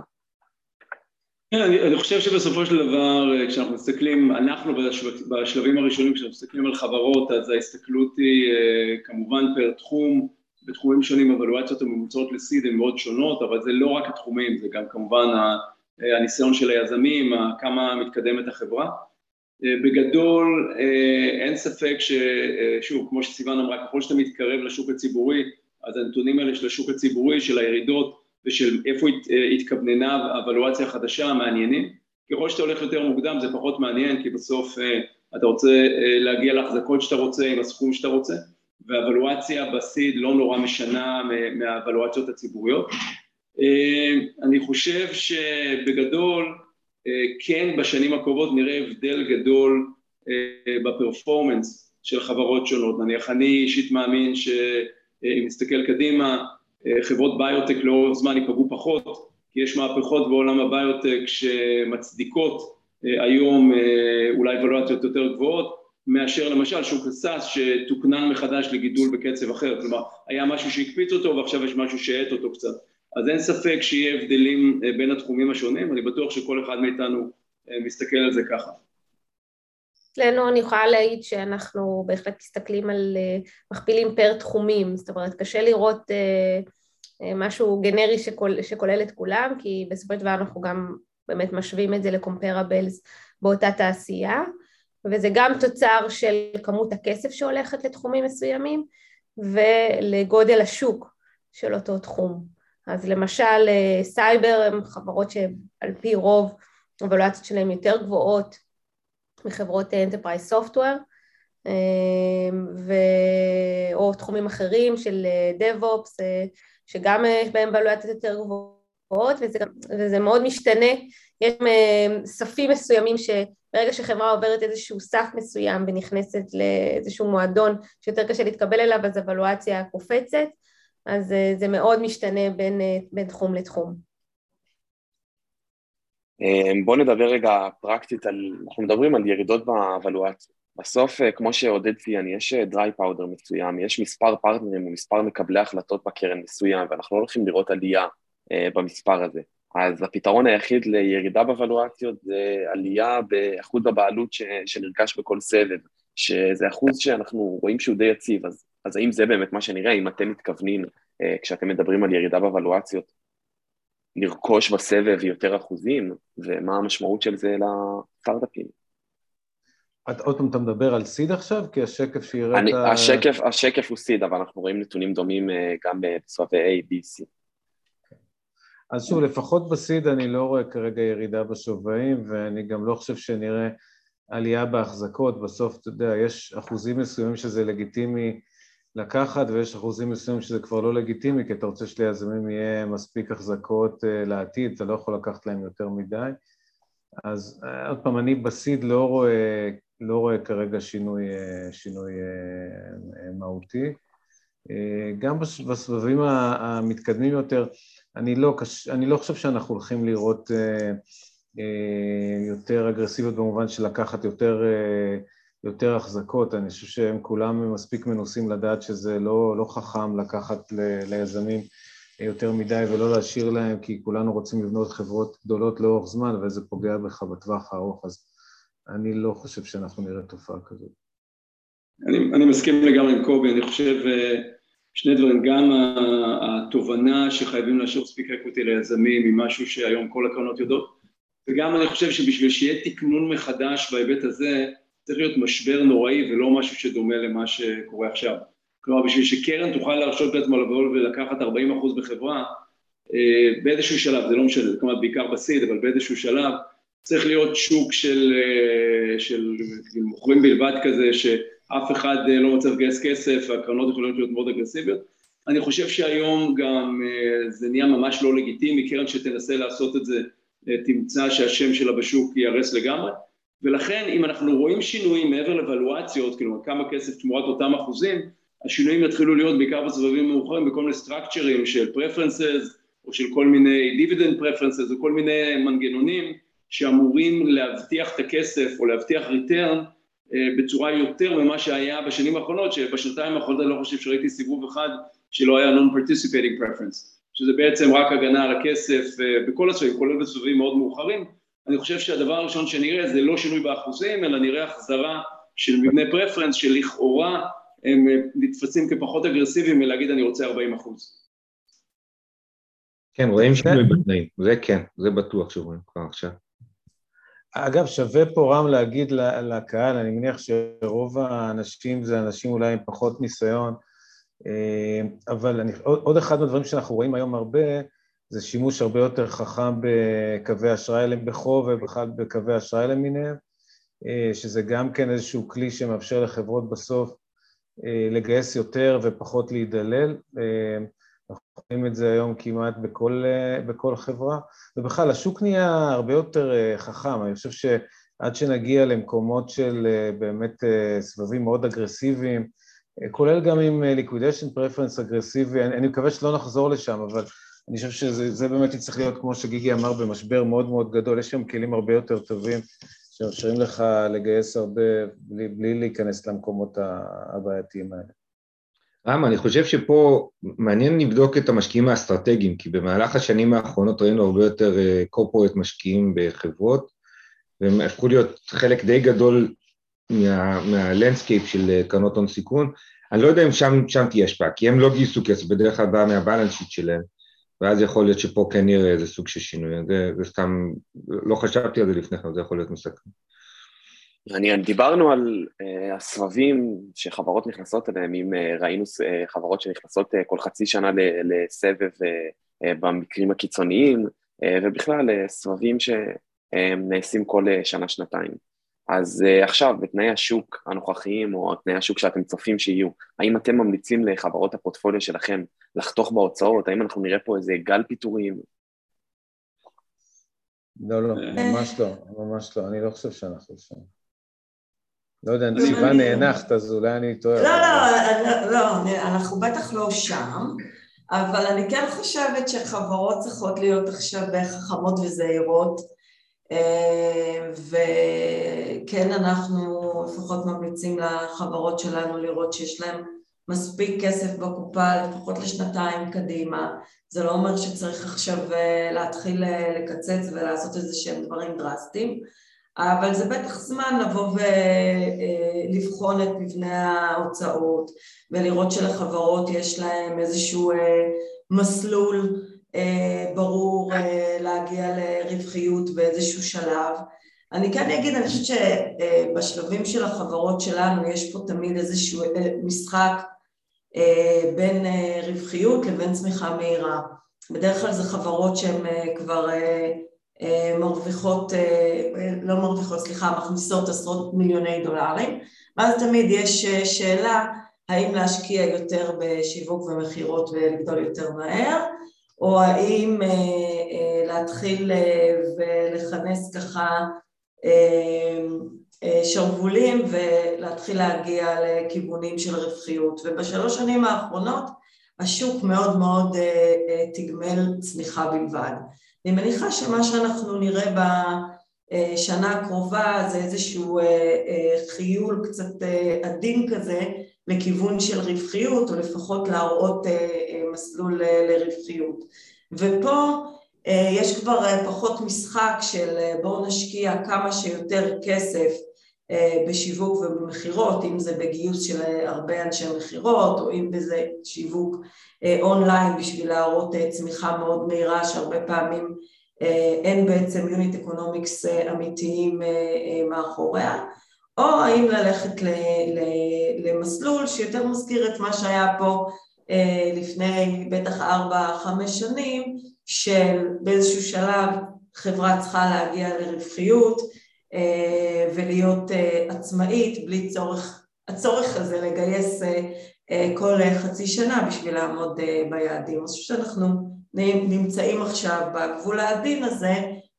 כן, אני, חושב שבסופו של דבר אה, כשאנחנו מסתכלים, אנחנו בשלב, בשלבים הראשונים כשאנחנו מסתכלים על חברות אז ההסתכלות היא אה, כמובן פר תחום, בתחומים שונים אבלואציות הממוצעות לסיד הן מאוד שונות אבל זה לא רק התחומים זה גם כמובן אה, הניסיון של היזמים, כמה מתקדמת החברה. בגדול אין ספק ששוב כמו שסיוון אמרה ככל שאתה מתקרב לשוק הציבורי אז הנתונים האלה של השוק הציבורי של הירידות ושל איפה התכווננה הוולואציה החדשה מעניינים. ככל שאתה הולך יותר מוקדם זה פחות מעניין כי בסוף אה, אתה רוצה אה, להגיע להחזקות שאתה רוצה עם הסכום שאתה רוצה והוולואציה בסיד לא נורא משנה מהוולואציות הציבוריות. אה, אני חושב שבגדול כן בשנים הקרובות נראה הבדל גדול בפרפורמנס של חברות שונות. נניח אני אישית מאמין שאם נסתכל קדימה חברות ביוטק לאורך זמן ייפגעו פחות, כי יש מהפכות בעולם הביוטק שמצדיקות אה, היום אה, אולי ולואציות יותר גבוהות, מאשר למשל שוק הסאס שתוקנן מחדש לגידול בקצב אחר, כלומר היה משהו שהקפיץ אותו ועכשיו יש משהו שהאט אותו קצת. אז אין ספק שיהיה הבדלים אה, בין התחומים השונים, אני בטוח שכל אחד מאיתנו מסתכל על זה ככה. אצלנו אני יכולה להעיד שאנחנו בהחלט מסתכלים על uh, מכפילים פר תחומים, זאת אומרת קשה לראות uh, uh, משהו גנרי שכול, שכולל את כולם, כי בסופו של דבר אנחנו גם באמת משווים את זה לקומפרבלס באותה תעשייה, וזה גם תוצר של כמות הכסף שהולכת לתחומים מסוימים ולגודל השוק של אותו תחום. אז למשל סייבר הם חברות שעל פי רוב הוולואציות שלהן יותר גבוהות מחברות Enterprise Software ו... או תחומים אחרים של DevOps שגם יש בהם בעלויות יותר גבוהות וזה, וזה מאוד משתנה, יש ספים מסוימים שברגע שחברה עוברת איזשהו סף מסוים ונכנסת לאיזשהו מועדון שיותר קשה להתקבל אליו אז הוולואציה קופצת אז זה מאוד משתנה בין, בין תחום לתחום. אמ, בואו נדבר רגע פרקטית על, אנחנו מדברים על ירידות באבלואציה. בסוף, אה, כמו שעודד ציין, יש דריי אה, פאודר מסוים, יש מספר פרטנרים ומספר מקבלי החלטות בקרן מסוים, ואנחנו לא הולכים לראות עלייה אה, במספר הזה. אז הפתרון היחיד לירידה באבלואציות זה עלייה באחוז הבעלות ש, שנרכש בכל סבב, שזה אחוז שאנחנו רואים שהוא די יציב, אז, אז האם זה באמת מה שנראה, אם אתם מתכוונים, כשאתם מדברים על ירידה באבלואציות, לרכוש בסבב יותר אחוזים, ומה המשמעות של זה לסטארט-אפים. עוד פעם אתה מדבר על סיד עכשיו? כי השקף שיראה את ה... השקף, השקף הוא סיד, אבל אנחנו רואים נתונים דומים אה, גם בסבבי A, B, C. אז שוב, לפחות בסיד אני לא רואה כרגע ירידה בשווים, ואני גם לא חושב שנראה עלייה בהחזקות. בסוף, אתה יודע, יש אחוזים מסוימים שזה לגיטימי לקחת ויש אחוזים מסוימים שזה כבר לא לגיטימי כי אתה רוצה שליזמים יהיה מספיק החזקות אה, לעתיד, אתה לא יכול לקחת להם יותר מדי. אז אה, עוד פעם, אני בסיד לא רואה, לא רואה כרגע שינוי, אה, שינוי מהותי. גם בסבבים המתקדמים יותר, אני לא, אני לא חושב שאנחנו הולכים לראות יותר אגרסיביות במובן של לקחת יותר יותר החזקות, אני חושב שהם כולם מספיק מנוסים לדעת שזה לא, לא חכם לקחת ל, ליזמים יותר מדי ולא להשאיר להם, כי כולנו רוצים לבנות חברות גדולות לאורך זמן וזה פוגע בך בטווח הארוך, אז אני לא חושב שאנחנו נראה תופעה כזאת. אני, אני מסכים לגמרי עם קובי, אני חושב אה, שני דברים, גם התובנה שחייבים להשאיר מספיק אקוטי ליזמים היא משהו שהיום כל הקרנות יודעות, וגם אני חושב שבשביל שיהיה תקנון מחדש בהיבט הזה, צריך להיות משבר נוראי ולא משהו שדומה למה שקורה עכשיו. כלומר, בשביל שקרן תוכל להרשות לעצמה לבוא ולקחת 40% בחברה, באיזשהו שלב, זה לא משנה, זה כמובן בעיקר בסיד, אבל באיזשהו שלב צריך להיות שוק של, של מוכרים בלבד כזה, שאף אחד לא מצליח לגייס כסף, והקרנות יכולות להיות מאוד אגרסיביות. אני חושב שהיום גם זה נהיה ממש לא לגיטימי, קרן שתנסה לעשות את זה תמצא שהשם שלה בשוק ייהרס לגמרי, ולכן אם אנחנו רואים שינויים מעבר לוולואציות, כאילו כמה כסף תמורת אותם אחוזים, השינויים יתחילו להיות בעיקר בסבבים מאוחרים בכל מיני סטרקצ'רים של preferences, או של כל מיני דיבידנד preferences, או כל מיני מנגנונים שאמורים להבטיח את הכסף או להבטיח ריטרן בצורה יותר ממה שהיה בשנים האחרונות, שבשנתיים האחרונות אני לא חושב שראיתי סיבוב אחד שלא היה non-participating preference. שזה בעצם רק הגנה על הכסף בכל הסבבים, כולל בסבבים מאוד מאוחרים. אני חושב שהדבר הראשון שנראה זה לא שינוי באחוזים, אלא נראה החזרה של מבנה פרפרנס שלכאורה הם נתפסים כפחות אגרסיביים מלהגיד אני רוצה 40 אחוז. כן, רואים שינוי בתנאים, זה כן, זה בטוח שרואים כבר עכשיו. אגב, שווה פה רם להגיד לקהל, אני מניח שרוב האנשים זה אנשים אולי עם פחות ניסיון, אה, אבל אני, עוד אחד מהדברים שאנחנו רואים היום הרבה, זה שימוש הרבה יותר חכם בקווי אשראי בחוב ובכלל בקווי אשראי למיניהם, אה, שזה גם כן איזשהו כלי שמאפשר לחברות בסוף אה, לגייס יותר ופחות להידלל. אנחנו רואים את זה היום כמעט בכל, בכל חברה, ובכלל השוק נהיה הרבה יותר חכם, אני חושב שעד שנגיע למקומות של באמת סבבים מאוד אגרסיביים, כולל גם עם liquidation preference אגרסיבי, אני, אני מקווה שלא נחזור לשם, אבל אני חושב שזה באמת יצטרך להיות, כמו שגיגי אמר, במשבר מאוד מאוד גדול, יש שם כלים הרבה יותר טובים שמאפשרים לך לגייס הרבה בלי, בלי להיכנס למקומות הבעייתיים האלה. רם, אני חושב שפה מעניין לבדוק את המשקיעים האסטרטגיים, כי במהלך השנים האחרונות ראינו הרבה יותר corporate משקיעים בחברות, והם הפכו להיות חלק די גדול מה, מה landscape של קרנות הון סיכון, אני לא יודע אם שם, שם תהיה השפעה, כי הם לא גייסו כסף, בדרך כלל בא מה balance sheet שלהם, ואז יכול להיות שפה כן נראה איזה סוג של שינוי, זה, זה סתם, לא חשבתי על זה לפני כן, זה יכול להיות מסכן. אני, דיברנו על uh, הסבבים שחברות נכנסות אליהם, אם uh, ראינו uh, חברות שנכנסות uh, כל חצי שנה לסבב uh, uh, במקרים הקיצוניים, uh, ובכלל uh, סבבים שנעשים כל uh, שנה-שנתיים. אז uh, עכשיו, בתנאי השוק הנוכחיים, או תנאי השוק שאתם צופים שיהיו, האם אתם ממליצים לחברות הפורטפוליו שלכם לחתוך בהוצאות? האם אנחנו נראה פה איזה גל פיטורים? לא, לא, ממש לא, ממש לא, אני לא חושב שאנחנו שם. לא יודע, סיוון נאנחת, אז אולי אני טועה. לא, לא, לא, אנחנו בטח לא שם, אבל אני כן חושבת שחברות צריכות להיות עכשיו חכמות וזהירות. וכן אנחנו לפחות ממליצים לחברות שלנו לראות שיש להם מספיק כסף בקופה לפחות לשנתיים קדימה, זה לא אומר שצריך עכשיו להתחיל לקצץ ולעשות איזה שהם דברים דרסטיים, אבל זה בטח זמן לבוא ולבחון את מבנה ההוצאות ולראות שלחברות יש להם איזשהו מסלול אה, ברור אה, להגיע לרווחיות באיזשהו שלב. אני כן אגיד, אני חושבת שבשלבים של החברות שלנו יש פה תמיד איזשהו אה, משחק בין רווחיות לבין צמיחה מהירה. בדרך כלל זה חברות שהן כבר מרוויחות, לא מרוויחות, סליחה, מכניסות עשרות מיליוני דולרים, ואז תמיד יש שאלה האם להשקיע יותר בשיווק ומכירות ולגדול יותר מהר, או האם אה, אה, להתחיל אה, ולכנס ככה שרוולים ולהתחיל להגיע לכיוונים של רווחיות. ובשלוש שנים האחרונות השוק מאוד מאוד תגמל צמיחה בלבד. אני מניחה שמה שאנחנו נראה בשנה הקרובה זה איזשהו חיול קצת עדין כזה לכיוון של רווחיות, או לפחות להראות מסלול לרווחיות. ופה יש כבר פחות משחק של בואו נשקיע כמה שיותר כסף בשיווק ובמכירות, אם זה בגיוס של הרבה אנשי מכירות, או אם זה שיווק אונליין בשביל להראות צמיחה מאוד מהירה, שהרבה פעמים אין בעצם unit economics אמיתיים מאחוריה, או האם ללכת למסלול שיותר מזכיר את מה שהיה פה לפני בטח ארבע, חמש שנים, של באיזשהו שלב חברה צריכה להגיע לרווחיות ולהיות עצמאית בלי צורך, הצורך הזה לגייס כל חצי שנה בשביל לעמוד ביעדים. אז שאנחנו נמצאים עכשיו בגבול העדין הזה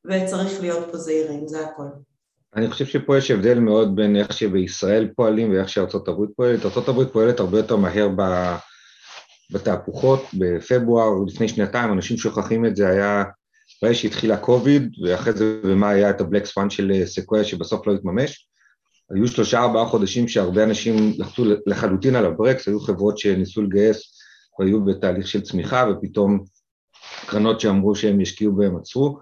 וצריך להיות פה זהירים, זה הכל. אני חושב שפה יש הבדל מאוד בין איך שבישראל פועלים ואיך שארצות הברית פועלת. ארצות הברית פועלת הרבה יותר מהר בתהפוכות, בפברואר, לפני שנתיים, אנשים שוכחים את זה, היה, ברגע שהתחילה קוביד, ואחרי זה במה היה את הבלק ספאן של סקויה שבסוף לא התממש. היו שלושה ארבעה חודשים שהרבה אנשים לחצו לחלוטין על הברקס, היו חברות שניסו לגייס והיו בתהליך של צמיחה, ופתאום קרנות שאמרו שהם ישקיעו בהם עצרו.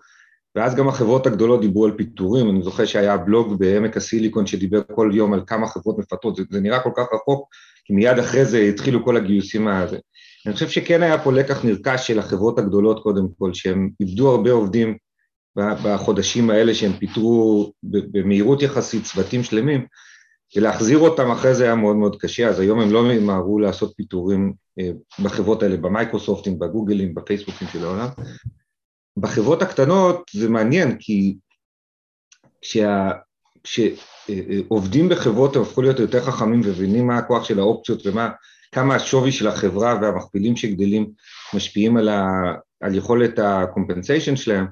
ואז גם החברות הגדולות דיברו על פיטורים, אני זוכר שהיה בלוג בעמק הסיליקון שדיבר כל יום על כמה חברות מפטרות, זה, זה נראה כל כך רחוק, כי מיד אחרי זה התחילו כל הגיוסים הזה. אני חושב שכן היה פה לקח נרכש של החברות הגדולות קודם כל, שהם איבדו הרבה עובדים בחודשים האלה שהם פיטרו במהירות יחסית צוותים שלמים, ולהחזיר אותם אחרי זה היה מאוד מאוד קשה, אז היום הם לא ממהרו לעשות פיטורים אה, בחברות האלה, במייקרוסופטים, בגוגלים, בפייסבוקים של העולם, בחברות הקטנות זה מעניין, כי כשה, כשעובדים בחברות הם הפכו להיות יותר חכמים ומבינים מה הכוח של האופציות ומה, כמה השווי של החברה והמכפילים שגדלים משפיעים על, ה, על יכולת הקומפנסיישן שלהם,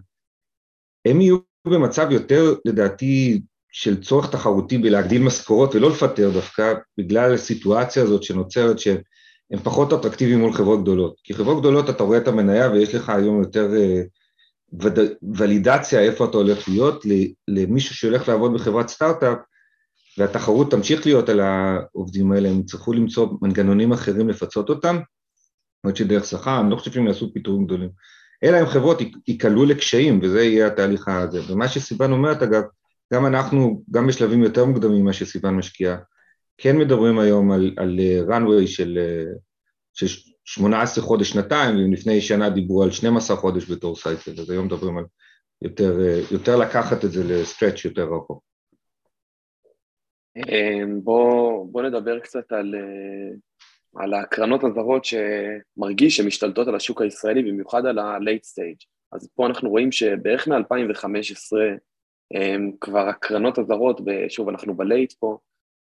הם יהיו במצב יותר, לדעתי, של צורך תחרותי בלהגדיל משכורות ולא לפטר דווקא, בגלל הסיטואציה הזאת שנוצרת שהם פחות אטרקטיביים מול חברות גדולות. כי חברות גדולות אתה רואה את המניה ויש לך היום יותר uh, וד... ולידציה איפה אתה הולך להיות למישהו שהולך לעבוד בחברת סטארט-אפ, והתחרות תמשיך להיות על העובדים האלה, הם יצטרכו למצוא מנגנונים אחרים לפצות אותם, למרות שדרך שכר, אני לא חושב שהם יעשו פיטורים גדולים. אלא אם חברות ייקלעו לקשיים, וזה יהיה התהליך הזה. ומה שסיוון אומרת, אגב, גם אנחנו, גם בשלבים יותר מוקדמים ממה שסיוון משקיעה, כן מדברים היום על, על runway של, של 18 חודש, שנתיים, ואם לפני שנה דיברו על 12 חודש בתור סייקל, אז היום מדברים על יותר, יותר לקחת את זה לסטרץ' יותר רחוק. אמ, בוא, בוא נדבר קצת על, אה, על הקרנות הזרות שמרגיש שמשתלטות על השוק הישראלי, במיוחד על ה-late stage. אז פה אנחנו רואים שבערך מ-2015 אמ, כבר הקרנות הזרות, שוב אנחנו ב-late פה,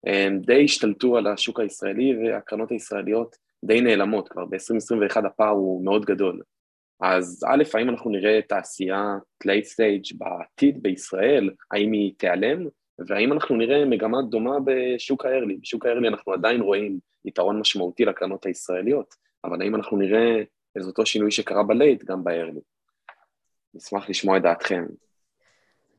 אמ, די השתלטו על השוק הישראלי והקרנות הישראליות די נעלמות, כבר ב-2021 הפער הוא מאוד גדול. אז א', האם אנחנו נראה תעשייה late stage בעתיד בישראל, האם היא תיעלם, והאם אנחנו נראה מגמה דומה בשוק הארלי. בשוק הארלי אנחנו עדיין רואים יתרון משמעותי לקרנות הישראליות, אבל האם אנחנו נראה איזה אותו שינוי שקרה בלייט גם בארלי? נשמח לשמוע את דעתכם.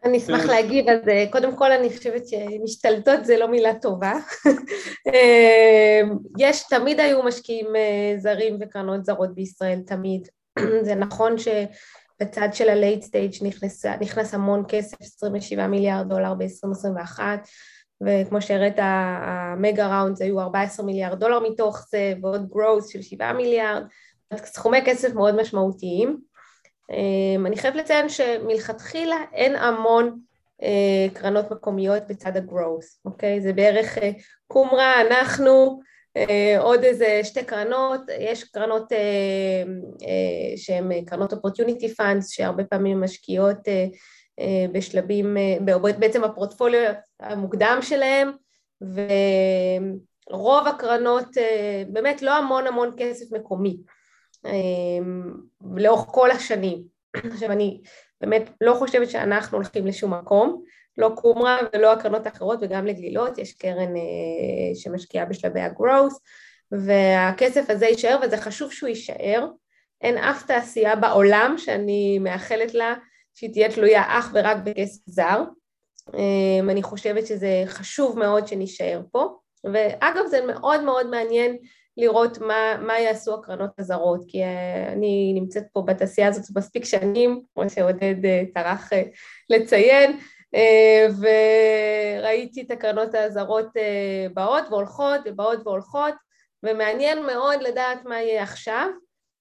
אני אשמח להגיב, אז אה, קודם כל אני חושבת שמשתלטות זה לא מילה טובה. אה, יש, תמיד היו משקיעים אה, זרים וקרנות זרות בישראל, תמיד. זה נכון שבצד של ה-late stage נכנס, נכנס המון כסף, 27 מיליארד דולר ב-2021, וכמו שהראית, המגה ראונד היו 14 מיליארד דולר מתוך זה, ועוד growth של 7 מיליארד, סכומי כסף מאוד משמעותיים. אמ, אני חייבת לציין שמלכתחילה אין המון אה, קרנות מקומיות בצד ה-growth, אוקיי? זה בערך אה, קומרה, אנחנו, אה, עוד איזה שתי קרנות, יש קרנות שהן קרנות opportunity funds שהרבה פעמים משקיעות בשלבים, בעצם הפורטפוליו המוקדם שלהם ורוב הקרנות, באמת לא המון המון כסף מקומי לאורך כל השנים. עכשיו אני באמת לא חושבת שאנחנו הולכים לשום מקום, לא קומרה ולא הקרנות האחרות וגם לגלילות, יש קרן אה, שמשקיעה בשלבי ה-growth והכסף הזה יישאר וזה חשוב שהוא יישאר, אין אף תעשייה בעולם שאני מאחלת לה שהיא תהיה תלויה אך ורק בכסף זר, אמ, אני חושבת שזה חשוב מאוד שנישאר פה. ואגב זה מאוד מאוד מעניין לראות מה, מה יעשו הקרנות הזרות, כי אה, אני נמצאת פה בתעשייה הזאת מספיק שנים, כמו שעודד אה, טרח אה, לציין, וראיתי את הקרנות הזרות באות והולכות ובאות והולכות, ומעניין מאוד לדעת מה יהיה עכשיו.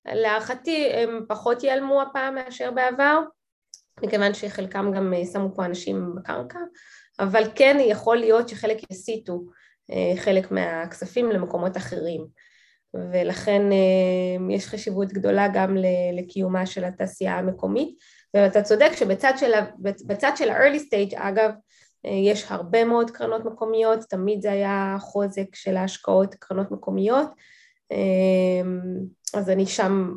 להערכתי הם פחות ייעלמו הפעם מאשר בעבר, מכיוון שחלקם גם שמו פה אנשים בקרקע, אבל כן יכול להיות שחלק יסיטו חלק מהכספים למקומות אחרים. ולכן יש חשיבות גדולה גם לקיומה של התעשייה המקומית. ואתה צודק שבצד של, ה-early stage, אגב, יש הרבה מאוד קרנות מקומיות, תמיד זה היה חוזק של ההשקעות קרנות מקומיות, אז אני שם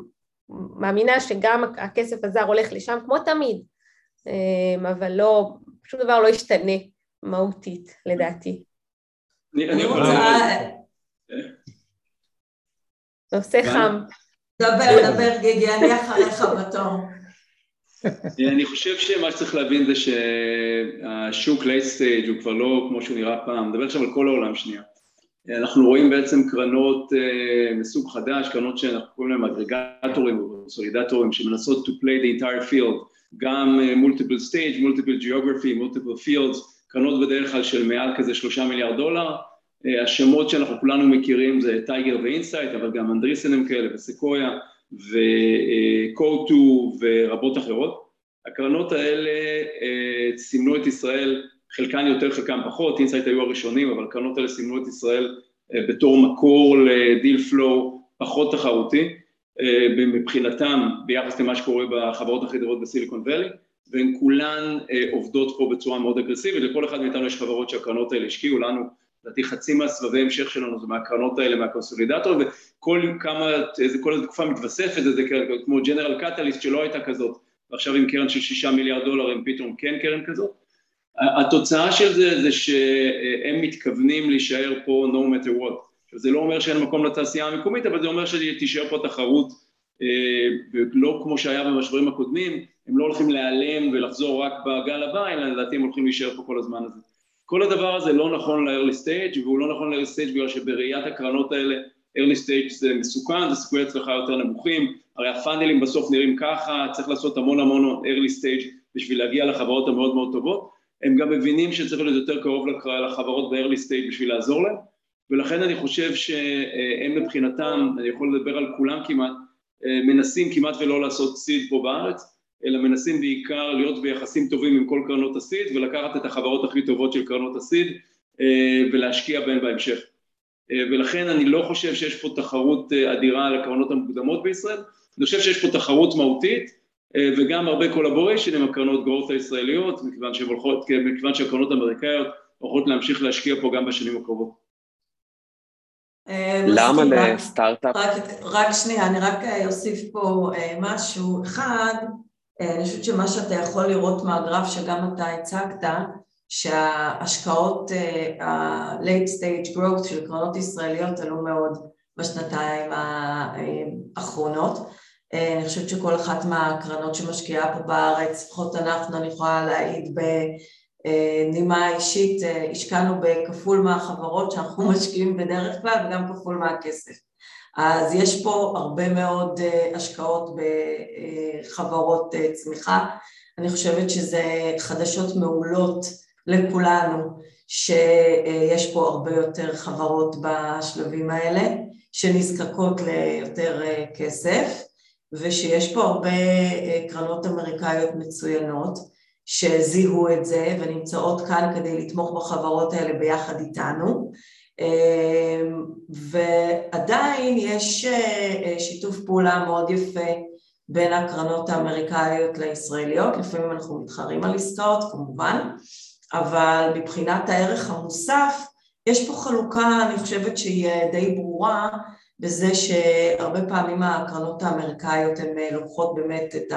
מאמינה שגם הכסף הזר הולך לשם כמו תמיד, אבל לא, שום דבר לא ישתנה מהותית לדעתי. אני רוצה... נושא חם. דבר, דבר גיגי, אני אחריך בתור. אני חושב שמה שצריך להבין זה שהשוק late stage הוא כבר לא כמו שהוא נראה פעם, נדבר עכשיו על כל העולם שנייה. אנחנו רואים בעצם קרנות uh, מסוג חדש, קרנות שאנחנו קוראים להם אגרגטורים או קונסולידטורים שמנסות to play the entire field, גם multiple stage, multiple geography, multiple fields, קרנות בדרך כלל של מעל כזה שלושה מיליארד דולר, uh, השמות שאנחנו כולנו מכירים זה Tiger ו Insight, אבל גם Andreessen הם כאלה ו Sequoia ו Coatue ורבות אחרות. הקרנות האלה uh, סימנו את ישראל חלקן יותר, חלקן פחות, Insight היו הראשונים, אבל הקרנות האלה סימנו את ישראל אה, בתור מקור ל deal flow פחות תחרותי, אה, מבחינתם ביחס למה שקורה בחברות הכי טובות ב Silicon Valley, והן כולן אה, עובדות פה בצורה מאוד אגרסיבית, לכל אחד מאיתנו יש חברות שהקרנות האלה השקיעו, לנו לדעתי חצי מהסבבי המשך שלנו זה מהקרנות האלה, מהקונסולידטורים, וכל כמה, איזה, כל איזה תקופה מתווספת, איזה כמו General Catalyst שלא הייתה כזאת, ועכשיו עם קרן של שישה מיליארד דולר הם פתאום כן קרן כזאת, התוצאה של זה זה שהם מתכוונים להישאר פה no matter what. זה לא אומר שאין מקום לתעשייה המקומית, אבל זה אומר שתישאר פה תחרות, ולא כמו שהיה במשברים הקודמים, הם לא הולכים להיעלם ולחזור רק בגל הבא, אלא לדעתי הם הולכים להישאר פה כל הזמן הזה. כל הדבר הזה לא נכון ל-early stage, והוא לא נכון ל-early stage בגלל שבראיית הקרנות האלה, early stage זה מסוכן, זה סיכויי הצלחה יותר נמוכים, הרי הפאנלים בסוף נראים ככה, צריך לעשות המון המון early stage בשביל להגיע לחברות המאוד מאוד טובות, הם גם מבינים שצריך להיות יותר קרוב לחברות ב-early state בשביל לעזור להם, ולכן אני חושב שהם מבחינתם, אני יכול לדבר על כולם כמעט, מנסים כמעט ולא לעשות סיד פה בארץ, אלא מנסים בעיקר להיות ביחסים טובים עם כל קרנות הסיד ולקחת את החברות הכי טובות של קרנות הסיד ולהשקיע בהן בהמשך. ולכן אני לא חושב שיש פה תחרות אדירה על הקרנות המוקדמות בישראל, אני חושב שיש פה תחרות מהותית אה, וגם הרבה קולבוריישן עם הקרנות גרואות הישראליות, מכיוון שהן הולכות, מכיוון שהקרנות האמריקאיות הולכות להמשיך להשקיע פה גם בשנים הקרובות. אה, למה לסטארט-אפ? רק, רק שנייה, אני רק אה, אוסיף פה משהו. אחד, אני חושבת שמה שאתה יכול לראות מהגרף שגם אתה הצגת, שההשקעות, ה-late stage growth של קרנות ישראליות עלו מאוד בשנתיים האחרונות. אה, אני חושבת שכל אחת מהקרנות שמשקיעה פה בארץ, לפחות אנחנו, אני יכולה להעיד בנימה אישית, אה, השקענו בכפול מהחברות שאנחנו משקיעים בדרך כלל וגם כפול מהכסף. אז יש פה הרבה מאוד אה, השקעות בחברות צמיחה. אני חושבת שזה חדשות מעולות לכולנו, שיש פה הרבה יותר חברות בשלבים האלה, שנזקקות ליותר כסף. ושיש פה הרבה אה, קרנות אמריקאיות מצוינות שזיהו את זה ונמצאות כאן כדי לתמוך בחברות האלה ביחד איתנו אה, ועדיין יש אה, שיתוף פעולה מאוד יפה בין הקרנות האמריקאיות לישראליות, לפעמים אנחנו מתחרים על עסקאות כמובן, אבל מבחינת הערך המוסף יש פה חלוקה, אני חושבת שהיא די ברורה בזה שהרבה פעמים הקרנות האמריקאיות הן אה, לוקחות באמת את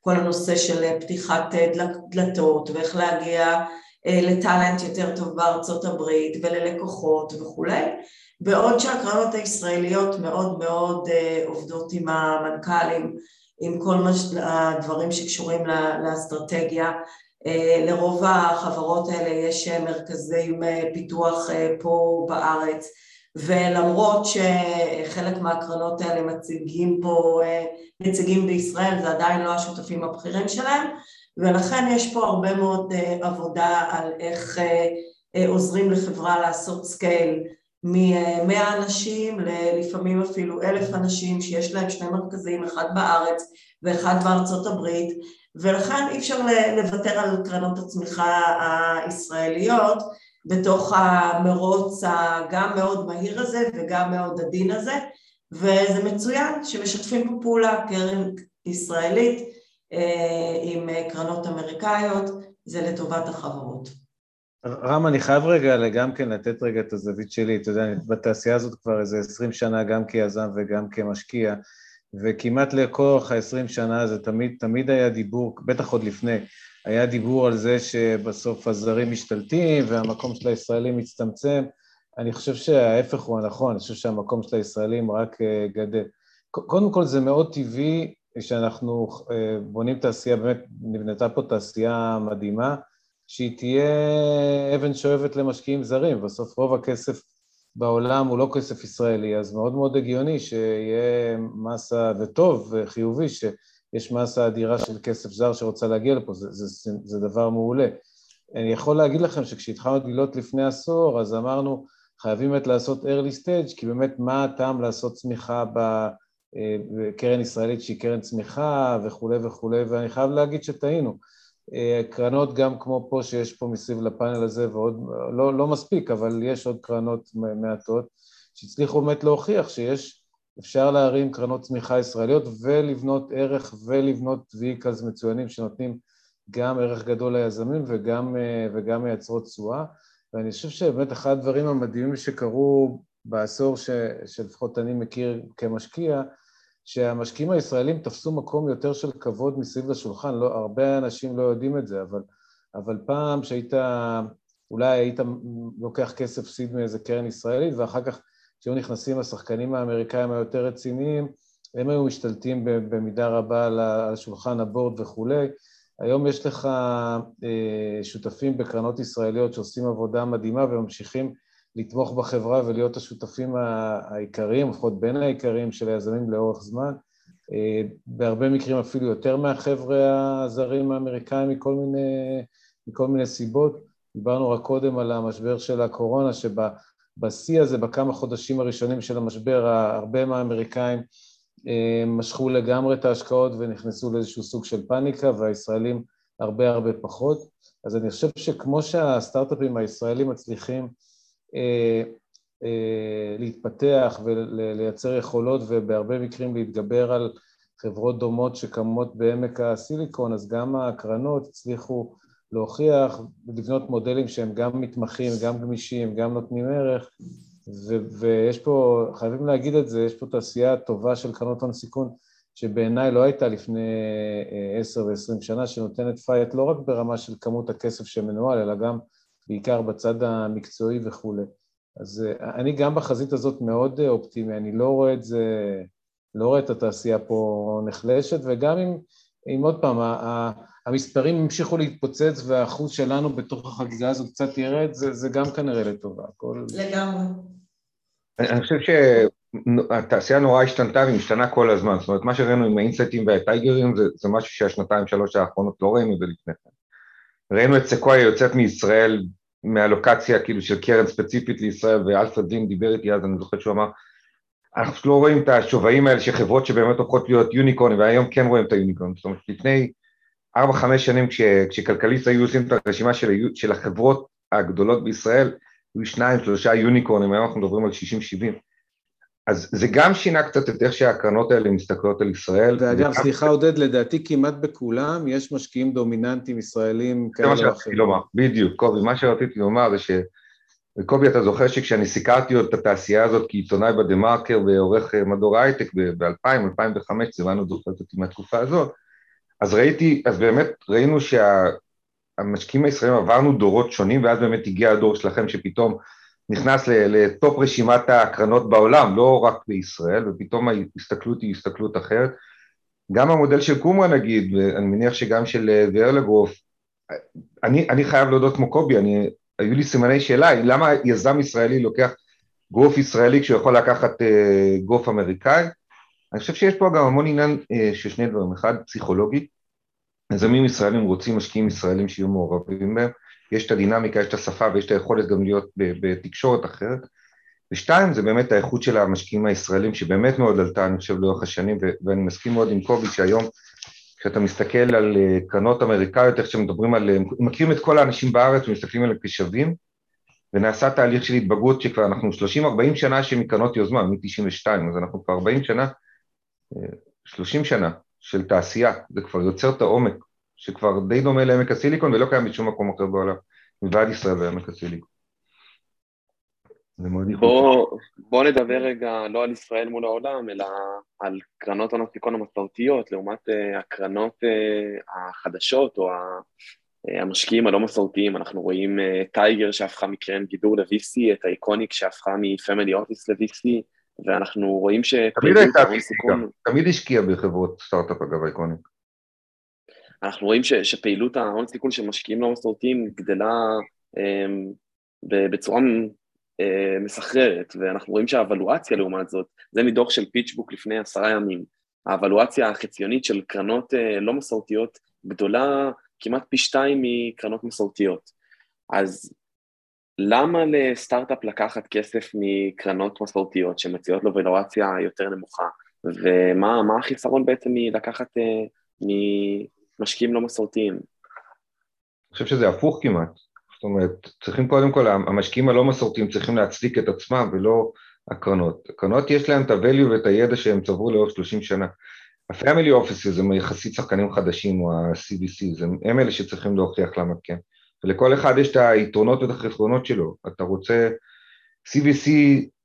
כל הנושא של אה, פתיחת אה, דלתות ואיך להגיע לטאלנט יותר טוב בארצות הברית וללקוחות וכולי, בעוד שהקרנות הישראליות מאוד מאוד עובדות עם המנכ"לים, עם כל הדברים שקשורים לאסטרטגיה, לרוב החברות האלה יש מרכזי פיתוח פה בארץ. ולמרות שחלק מהקרנות האלה מציגים פה אה, נציגים בישראל זה עדיין לא השותפים הבכירים שלהם ולכן יש פה הרבה מאוד אה, עבודה על איך אה, עוזרים לחברה לעשות scale מ-100 אנשים ללפעמים אפילו אלף אנשים שיש להם שני מרכזים, אחד בארץ ואחד בארצות הברית ולכן אי אפשר לוותר על קרנות הצמיחה הישראליות בתוך המרוץ הגם מאוד מהיר הזה וגם מאוד עדין הזה, וזה מצוין שמשתפים פה פעולה, קרן ישראלית עם קרנות אמריקאיות, זה לטובת החברות. רם, אני חייב רגע גם כן לתת רגע את הזווית שלי, אתה יודע, בתעשייה הזאת כבר איזה עשרים שנה גם כיזם וגם כמשקיע, וכמעט לאורך ה-20 שנה זה תמיד, תמיד היה דיבור, בטח עוד לפני, היה דיבור על זה שבסוף הזרים משתלטים והמקום של הישראלים מצטמצם. אני חושב שההפך הוא הנכון, אני חושב שהמקום של הישראלים רק אה, גדל. קודם כל זה מאוד טבעי שאנחנו אה, בונים תעשייה, באמת נבנתה פה תעשייה מדהימה, שהיא תהיה אבן שואבת למשקיעים זרים, בסוף רוב הכסף בעולם הוא לא כסף ישראלי, אז מאוד מאוד הגיוני שיהיה מסה, וטוב וחיובי, שיש מסה אדירה של כסף זר שרוצה להגיע לפה, זה, זה, זה, זה דבר מעולה. אני יכול להגיד לכם שכשהתחלנו את גלילות לפני עשור, אז אמרנו, חייבים באמת לעשות early stage, כי באמת מה הטעם לעשות צמיחה בקרן ישראלית שהיא קרן צמיחה וכולי וכולי, ואני חייב להגיד שטעינו. אה, קרנות גם כמו פה שיש פה מסביב לפאנל הזה ועוד, לא, לא מספיק, אבל יש עוד קרנות מעטות שהצליחו באמת להוכיח שיש, אפשר להרים קרנות צמיחה ישראליות ולבנות ערך ולבנות ויקלס מצוינים שנותנים גם ערך גדול ליזמים וגם, אה, וגם מייצרות תשואה ואני חושב שבאמת אחד הדברים המדהימים שקרו בעשור ש, שלפחות אני מכיר כמשקיע שהמשקיעים הישראלים תפסו מקום יותר של כבוד מסביב לשולחן, לא, הרבה אנשים לא יודעים את זה, אבל, אבל פעם שהיית, אולי היית לוקח כסף סיד מאיזה קרן ישראלית, ואחר כך כשהיו נכנסים השחקנים האמריקאים היותר רציניים, הם היו משתלטים במידה רבה על השולחן הבורד וכולי. היום יש לך אה, שותפים בקרנות ישראליות שעושים עבודה מדהימה וממשיכים לתמוך בחברה ולהיות השותפים העיקריים, לפחות בין העיקריים של היזמים לאורך זמן. אה, בהרבה מקרים אפילו יותר מהחבר'ה הזרים האמריקאים מכל מיני, מכל מיני סיבות. דיברנו רק קודם על המשבר של הקורונה, שבשיא הזה, בכמה חודשים הראשונים של המשבר, הרבה מהאמריקאים אה, משכו לגמרי את ההשקעות ונכנסו לאיזשהו סוג של פאניקה, והישראלים הרבה הרבה פחות. אז אני חושב שכמו שהסטארט-אפים הישראלים מצליחים להתפתח ולייצר יכולות ובהרבה מקרים להתגבר על חברות דומות שקמות בעמק הסיליקון, אז גם הקרנות הצליחו להוכיח ולבנות מודלים שהם גם מתמחים, גם גמישים, גם נותנים ערך, ו- ויש פה, חייבים להגיד את זה, יש פה תעשייה טובה של קרנות הון סיכון שבעיניי לא הייתה לפני אה, עשר ועשרים שנה, שנותנת fight לא רק ברמה של כמות הכסף שמנוהל, אלא גם בעיקר בצד המקצועי וכולי. אז אה, אני גם בחזית הזאת מאוד אה, אופטימי, אני לא רואה את זה, לא רואה את התעשייה פה נחלשת, וגם אם, אם עוד פעם, המספרים המשיכו להתפוצץ והאחוז שלנו בתוך החגיגה הזאת קצת ירד, זה, זה גם כנראה לטובה. כל... לגמרי. אני, אני חושב שהתעשייה נורא השתנתה והיא משתנה כל הזמן, זאת אומרת, מה שראינו עם האינסייטים והטייגרים זה, זה משהו שהשנתיים, שלוש האחרונות לא ראינו את זה לפני כן. ראינו את סקויה יוצאת מישראל מהלוקציה כאילו של קרן ספציפית לישראל, ואלפרד דין דיבר איתי אז, אני זוכר שהוא אמר, אנחנו לא רואים את השווים האלה של חברות שבאמת הופכות להיות יוניקורן, והיום כן רואים את היוניקורן. זאת אומרת, לפני ארבע, חמש שנים כש, כשכלכליסט היו עושים את הרשימה של, של החברות הגדולות בישראל, היו שניים, שלושה יוניקורנים, היום אנחנו מדברים על 60-70. אז זה גם שינה קצת את איך שהקרנות האלה מסתכלות על ישראל. ואגב, סליחה עודד, לדעתי כמעט בכולם יש משקיעים דומיננטיים ישראלים כאלה או אחרים. זה מה שרציתי לומר, בדיוק, קובי, מה שרציתי לומר זה ש... וקובי, אתה זוכר שכשאני סיקרתי את התעשייה הזאת כעיתונאי בדה מרקר ועורך אה, מדור הייטק ב-2000, 2005, סיוון זוכרת אותי מהתקופה הזאת, אז ראיתי, אז באמת ראינו שהמשקיעים הישראלים עברנו דורות שונים, ואז באמת הגיע הדור שלכם שפתאום נכנס לטופ רשימת הקרנות בעולם, לא רק בישראל, ופתאום ההסתכלות היא הסתכלות אחרת. גם המודל של קומרה נגיד, ואני מניח שגם של ורלגרוף, אני, אני חייב להודות כמו קובי, אני, היו לי סימני שאלה, למה יזם ישראלי לוקח גוף ישראלי כשהוא יכול לקחת אה, גוף אמריקאי? אני חושב שיש פה גם המון עניין אה, של שני דברים, אחד פסיכולוגי, יזמים ישראלים רוצים משקיעים ישראלים שיהיו מעורבים בהם, יש את הדינמיקה, יש את השפה ויש את היכולת גם להיות בתקשורת אחרת. ושתיים, זה באמת האיכות של המשקיעים הישראלים, שבאמת מאוד עלתה, אני חושב, לאורך השנים, ואני מסכים מאוד עם קובי, שהיום, כשאתה מסתכל על אה, קרנות אמריקאיות, איך שמדברים על, הם מכירים את כל האנשים בארץ ומסתכלים עליהם כשווים, ונעשה תהליך של התבגרות שכבר אנחנו 30-40 שנה שמקרנות יוזמה, מ-92, אז אנחנו כבר 40 שנה, 30 אה, שנה של תעשייה, זה כבר יוצר את העומק, שכבר די דומה לעמק הסיליקון ולא קיים בשום מקום אחר בעולם, מלבד ישראל ועמק הסיליקון. בוא, בוא נדבר רגע לא על ישראל מול העולם, אלא על קרנות הון הסיכון המסורתיות, לעומת uh, הקרנות uh, החדשות או uh, המשקיעים הלא מסורתיים. אנחנו רואים uh, Tiger שהפכה מקרן גידור ל-VC, את ה ICONIQ שהפכה מ family office ל-VC, ואנחנו רואים ש... תמיד הייתה VC גם, תמיד השקיע בחברות סטארט-אפ אגב ה ICONIQ. אנחנו רואים ש, שפעילות ההון סיכון של משקיעים לא מסורתיים גדלה um, בצורה אה, מסחררת, ואנחנו רואים שהאבלואציה לעומת זאת, זה מדוח של פיצ'בוק לפני עשרה ימים, האבלואציה החציונית של קרנות אה, לא מסורתיות גדולה כמעט פי שתיים מקרנות מסורתיות. אז למה לסטארט-אפ לקחת כסף מקרנות מסורתיות שמציעות לו ולואציה יותר נמוכה, ומה החיסרון בעצם מלקחת אה, ממשקיעים לא מסורתיים? אני חושב שזה הפוך כמעט. זאת אומרת, צריכים קודם כל, המשקיעים הלא מסורתיים צריכים להצדיק את עצמם ולא הקרנות. הקרנות יש להם את ה-value ואת הידע שהם צברו לאורך 30 שנה. ה-family offices הם יחסית שחקנים חדשים, או ה-CBC, הם אלה שצריכים להוכיח למה כן. ולכל אחד יש את היתרונות ואת החסרונות שלו. אתה רוצה, CBC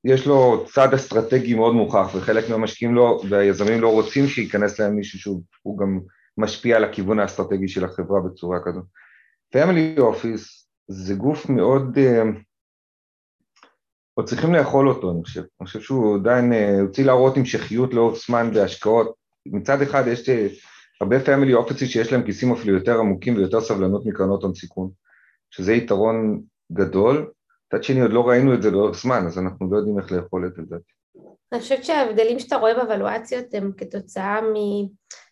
יש לו צד אסטרטגי מאוד מוכח, וחלק מהמשקיעים לא, והיזמים לא רוצים שייכנס להם מישהו שהוא גם משפיע על הכיוון האסטרטגי של החברה בצורה כזו. family office זה גוף מאוד, אה, עוד צריכים לאכול אותו, אני חושב. אני חושב שהוא עדיין, אה, הוא צריך להראות המשכיות לאורך זמן בהשקעות. מצד אחד יש אה, הרבה פמילי אופציות שיש להם כיסים אפילו יותר עמוקים ויותר סבלנות מקרנות הון סיכון, שזה יתרון גדול. מצד שני, עוד לא ראינו את זה לאורך זמן, אז אנחנו לא יודעים איך לאכול את זה. אני חושבת שההבדלים שאתה רואה בוולואציות הם כתוצאה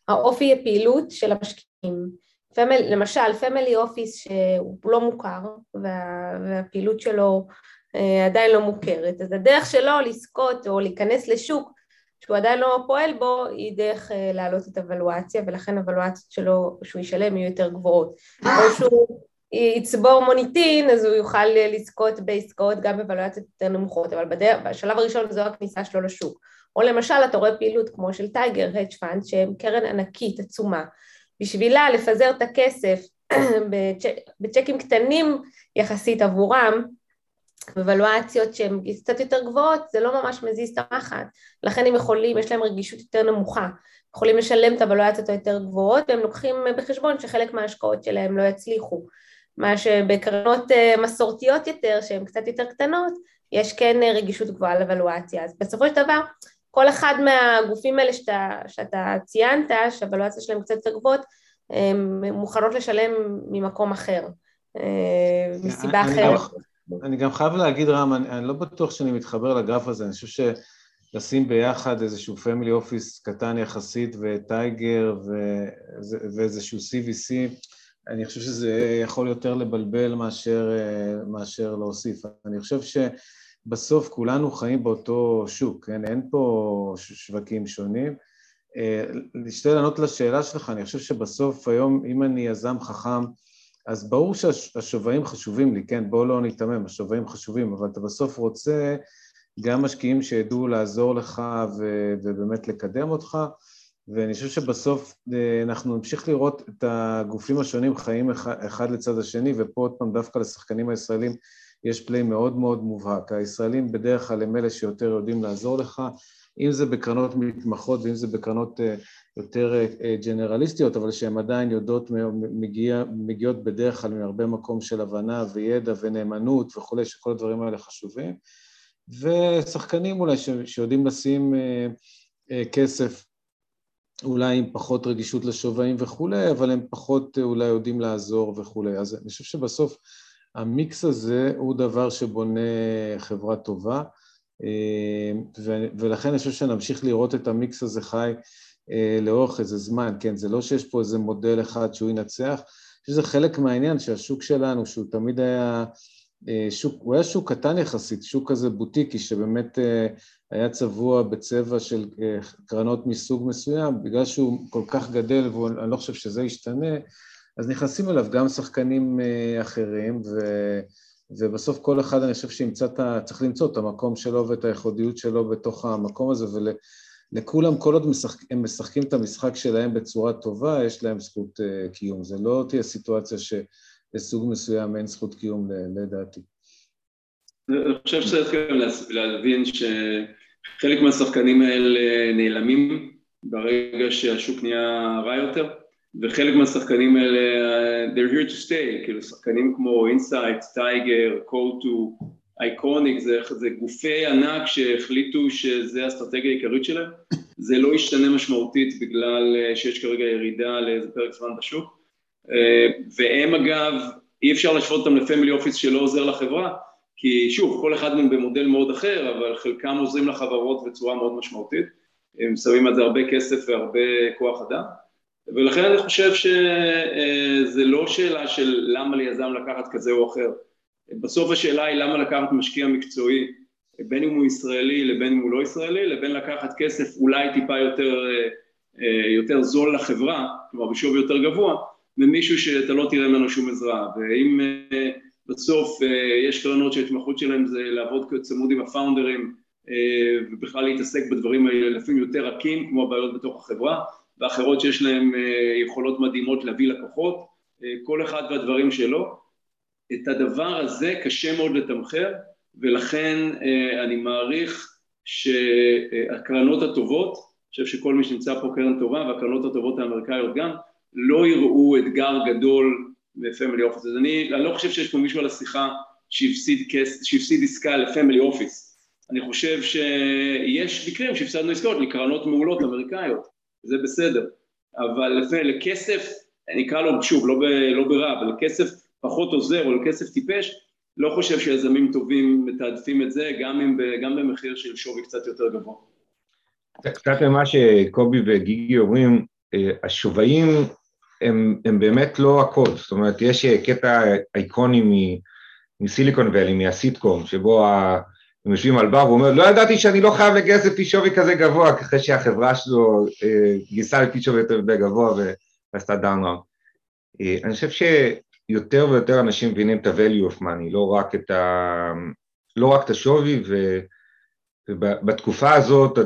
מהאופי הפעילות של המשקיעים. family, למשל family office שהוא לא מוכר וה, והפעילות שלו אה, עדיין לא מוכרת, אז הדרך שלו לזכות או להיכנס לשוק שהוא עדיין לא פועל בו היא דרך אה, להעלות את הוולואציה ולכן הוולואציות שלו שהוא ישלם יהיו יותר גבוהות. או שהוא יצבור מוניטין אז הוא יוכל לזכות בעסקאות גם בוולואציות יותר נמוכות אבל בדרך, בשלב הראשון זו הכניסה שלו לשוק או למשל אתה רואה פעילות כמו של Tiger, hedge fund שהם קרן ענקית עצומה. בשבילה לפזר את הכסף בצ'קים קטנים יחסית עבורם, בוולואציות שהן קצת יותר גבוהות, זה לא ממש מזיז את המחט, לכן הם יכולים, יש להם רגישות יותר נמוכה, יכולים לשלם את הוולואציות היותר גבוהות והם לוקחים בחשבון שחלק מההשקעות שלהם לא יצליחו, מה שבקרנות אה, מסורתיות יותר, שהן קצת יותר קטנות, יש כן רגישות גבוהה לוולואציה, אז בסופו של דבר כל אחד מהגופים האלה שאתה, שאתה ציינת, שהוולואציה שלהם קצת יותר גבוהות, מוכנות לשלם ממקום אחר, אה, מסיבה אחרת. אני גם חייב להגיד, רם, אני, אני לא בטוח שאני מתחבר לגרף הזה, אני חושב שלשים ביחד איזשהו פמילי אופיס קטן יחסית וטייגר ואיזשהו CVC, אני חושב שזה יכול יותר לבלבל מאשר, אה, מאשר להוסיף. אני חושב ש... בסוף כולנו חיים באותו שוק, כן? אין פה שווקים שונים. להשתדל אה, לענות לשאלה שלך, אני חושב שבסוף היום, אם אני יזם חכם, אז ברור שהשווים חשובים לי, כן? בואו לא ניתמם, השווים חשובים, אבל אתה בסוף רוצה גם משקיעים שידעו לעזור לך ו- ובאמת לקדם אותך, ואני חושב שבסוף אה, אנחנו נמשיך לראות את הגופים השונים חיים אחד לצד השני, ופה עוד פעם דווקא לשחקנים הישראלים יש פליי מאוד מאוד מובהק. הישראלים בדרך כלל הם אלה שיותר יודעים לעזור לך, אם זה בקרנות מתמחות ואם זה בקרנות אה, יותר אה, ג'נרליסטיות, אבל שהן עדיין יודעות, מגיע, מגיעות בדרך כלל מהרבה מקום של הבנה וידע ונאמנות וכולי, שכל הדברים האלה חשובים. ושחקנים אולי שיודעים לשים אה, כסף אולי עם פחות רגישות לשווים וכולי, אבל הם פחות אולי יודעים לעזור וכולי. אז אני חושב שבסוף המיקס הזה הוא דבר שבונה חברה טובה, אה, ולכן אני חושב שנמשיך לראות את המיקס הזה חי אה, לאורך איזה זמן, כן, זה לא שיש פה איזה מודל אחד שהוא ינצח, אני חושב שזה חלק מהעניין שהשוק שלנו, שהוא תמיד היה אה, שוק, הוא היה שוק קטן יחסית, שוק כזה בוטיקי שבאמת היה צבוע בצבע של קרנות מסוג מסוים, בגלל שהוא כל כך גדל ואני לא חושב שזה ישתנה, אז נכנסים אליו גם שחקנים אה, אחרים, ו, ובסוף כל אחד, אני חושב שימצא את ה... צריך למצוא את המקום שלו ואת הייחודיות שלו בתוך המקום הזה, ולכולם, כל עוד משחק, הם משחקים את המשחק שלהם בצורה טובה, יש להם זכות uh, קיום. זה לא תהיה סיטואציה שלסוג מסוים אין זכות קיום לדעתי. אני חושב שצריך גם להבין שחלק מהשחקנים האלה נעלמים ברגע שהשוק נהיה רע יותר. וחלק מהשחקנים האלה, they're here to stay, כאילו שחקנים כמו Insight, Tiger, Coatue, ICONIQ, זה, זה גופי ענק שהחליטו שזה האסטרטגיה העיקרית שלהם, זה לא ישתנה משמעותית בגלל אה, שיש כרגע ירידה לאיזה פרק זמן בשוק, אה, והם אגב, אי אפשר להשוות אותם ל family office שלא עוזר לחברה, כי שוב, כל אחד מהם במודל מאוד אחר, אבל חלקם עוזרים לחברות בצורה מאוד משמעותית, הם שמים על זה הרבה כסף והרבה כוח אדם. ולכן אני חושב שזה לא שאלה של למה ליזם לקחת כזה או אחר. בסוף השאלה היא למה לקחת משקיע מקצועי, בין אם הוא ישראלי לבין אם הוא לא ישראלי, לבין לקחת כסף אולי טיפה יותר, יותר זול לחברה, כלומר בשווי יותר גבוה, ממישהו שאתה לא תראה ממנו שום עזרה. ואם בסוף יש קרנות שההתמחות שלהם זה לעבוד כצמוד עם הפאונדרים ובכלל להתעסק בדברים האלה לפעמים יותר רכים, כמו הבעיות בתוך החברה, ואחרות שיש להן אה, יכולות מדהימות להביא לקוחות, אה, כל אחד והדברים שלו. את הדבר הזה קשה מאוד לתמחר, ולכן אה, אני מעריך שהקרנות הטובות, אני חושב שכל מי שנמצא פה קרן טובה, והקרנות הטובות האמריקאיות גם, לא יראו אתגר גדול בפמילי אופיס. אז אני, אני לא חושב שיש פה מישהו על השיחה שהפסיד, שהפסיד עסקה לפמילי אופיס. אני חושב שיש מקרים שהפסדנו עסקאות לקרנות מעולות אמריקאיות. זה בסדר, אבל לכסף, נקרא לו שוב, לא, לא ברע, אבל לכסף פחות עוזר או לכסף טיפש, לא חושב שיזמים טובים מתעדפים את זה, גם, אם, גם במחיר של שווי קצת יותר גבוה. קצת ממה שקובי וגיגי אומרים, אה, השווים הם, הם באמת לא הכל, זאת אומרת, יש קטע איקוני מ Silicon Valley, מהסיטקום, שבו ה... הם יושבים על בר, הוא אומר, לא ידעתי שאני לא חייב לגייס לפי שווי כזה גבוה, אחרי שהחברה שלו אה, גייסה לפי שווי יותר גבוה ועשתה down round. אה, אני חושב שיותר ויותר אנשים מבינים את ה-value of money, לא רק את, ה... לא רק את השווי, ו... ובתקופה הזאת,